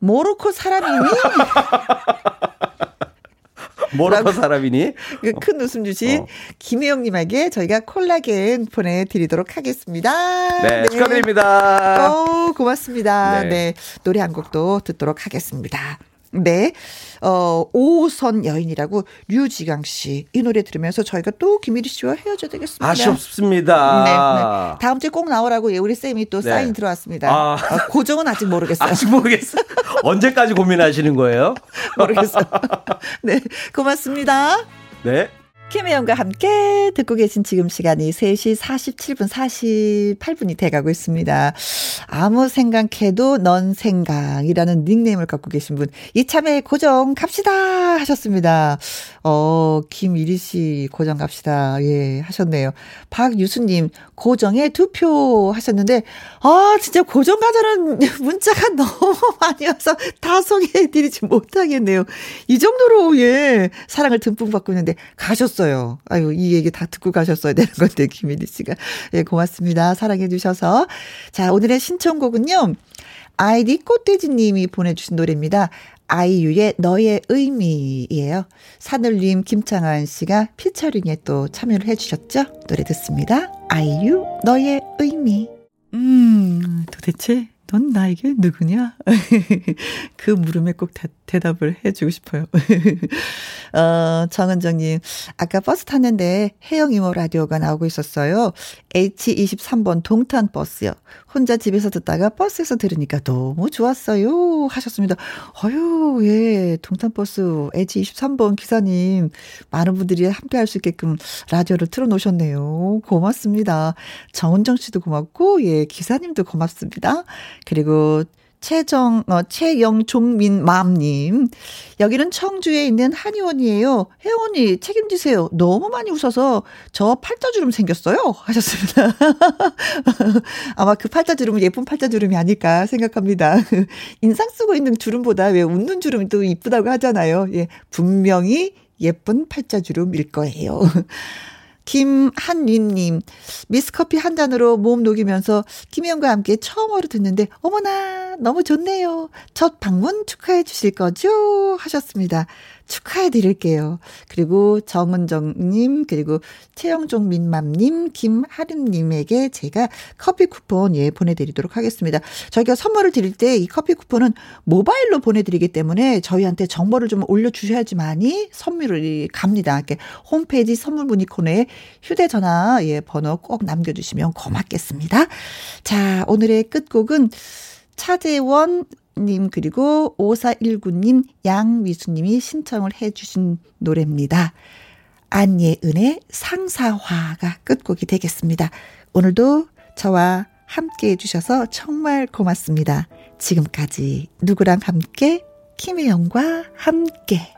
모로코 사람이니 모로코 사람이니? 그큰 웃음 주신 어. 김혜영님에게 저희가 콜라겐 보내드리도록 하겠습니다. 네, 축하드립니다. 어, 고맙습니다. 네. 네. 노래 한 곡도 듣도록 하겠습니다. 네. 어, 오선 여인이라고 류지강 씨. 이 노래 들으면서 저희가 또 김일희 씨와 헤어져야 되겠습니다. 아쉽습니다. 네, 네. 다음 주에 꼭 나오라고 예, 우리 쌤이 또 네. 사인 들어왔습니다. 아. 아, 고정은 아직 모르겠어요. 아직 모르겠어요. 언제까지 고민하시는 거예요? 모르겠어요. 네. 고맙습니다. 네. 김혜영과 함께 듣고 계신 지금 시간이 3시 47분 48분이 돼가고 있습니다. 아무 생각해도 넌 생각이라는 닉네임을 갖고 계신 분 이참에 고정 갑시다 하셨습니다. 어 김일희 씨 고정 갑시다 예 하셨네요. 박유수님 고정에 두표 하셨는데 아 진짜 고정 가자는 문자가 너무 많이 와서 다 소개해드리지 못하겠네요. 이 정도로 예 사랑을 듬뿍 받고 있는데 가셨어요. 아유 이 얘기 다 듣고 가셨어야 되는 건데 김일희 씨가 예 고맙습니다. 사랑해 주셔서 자 오늘의 신청곡은요. 아이디 꽃돼지님이 보내주신 노래입니다. 아이유의 너의 의미예요. 산울림 김창환 씨가 피처링에 또 참여를 해주셨죠. 노래 듣습니다. 아이유 너의 의미. 음 도대체 넌 나에게 누구냐? 그 물음에 꼭 대, 대답을 해주고 싶어요. 어, 정은정님, 아까 버스 탔는데 혜영 이모 라디오가 나오고 있었어요. H23번 동탄 버스요. 혼자 집에서 듣다가 버스에서 들으니까 너무 좋았어요. 하셨습니다. 어유 예, 동탄 버스 H23번 기사님, 많은 분들이 함께 할 수 있게끔 라디오를 틀어놓으셨네요. 고맙습니다. 정은정 씨도 고맙고, 예, 기사님도 고맙습니다. 그리고 최정, 어, 최영종민 맘님. 여기는 청주에 있는 한의원이에요. 혜원이 책임지세요. 너무 많이 웃어서 저 팔자주름 생겼어요. 하셨습니다. 아마 그 팔자주름은 예쁜 팔자주름이 아닐까 생각합니다. 인상 쓰고 있는 주름보다 왜 웃는 주름이 또 이쁘다고 하잖아요. 예, 분명히 예쁜 팔자주름일 거예요. 김한림님, 미스커피 한 잔으로 몸 녹이면서 김혜영과 함께 처음으로 듣는데, 어머나, 너무 좋네요. 첫 방문 축하해 주실 거죠? 하셨습니다. 축하해 드릴게요. 그리고 정은정님, 그리고 최영종 민맘님, 김하림님에게 제가 커피 쿠폰 예, 보내드리도록 하겠습니다. 저희가 선물을 드릴 때 이 커피 쿠폰은 모바일로 보내드리기 때문에 저희한테 정보를 좀 올려주셔야지만이 선물이 갑니다. 이렇게 홈페이지 선물 문의 코너에 휴대전화 예, 번호 꼭 남겨주시면 고맙겠습니다. 자, 오늘의 끝곡은 차재원 님 그리고 5419님 양미수님이 신청을 해 주신 노래입니다. 안예은의 상사화가 끝곡이 되겠습니다. 오늘도 저와 함께 해주셔서 정말 고맙습니다. 지금까지 누구랑 함께 김혜영과 함께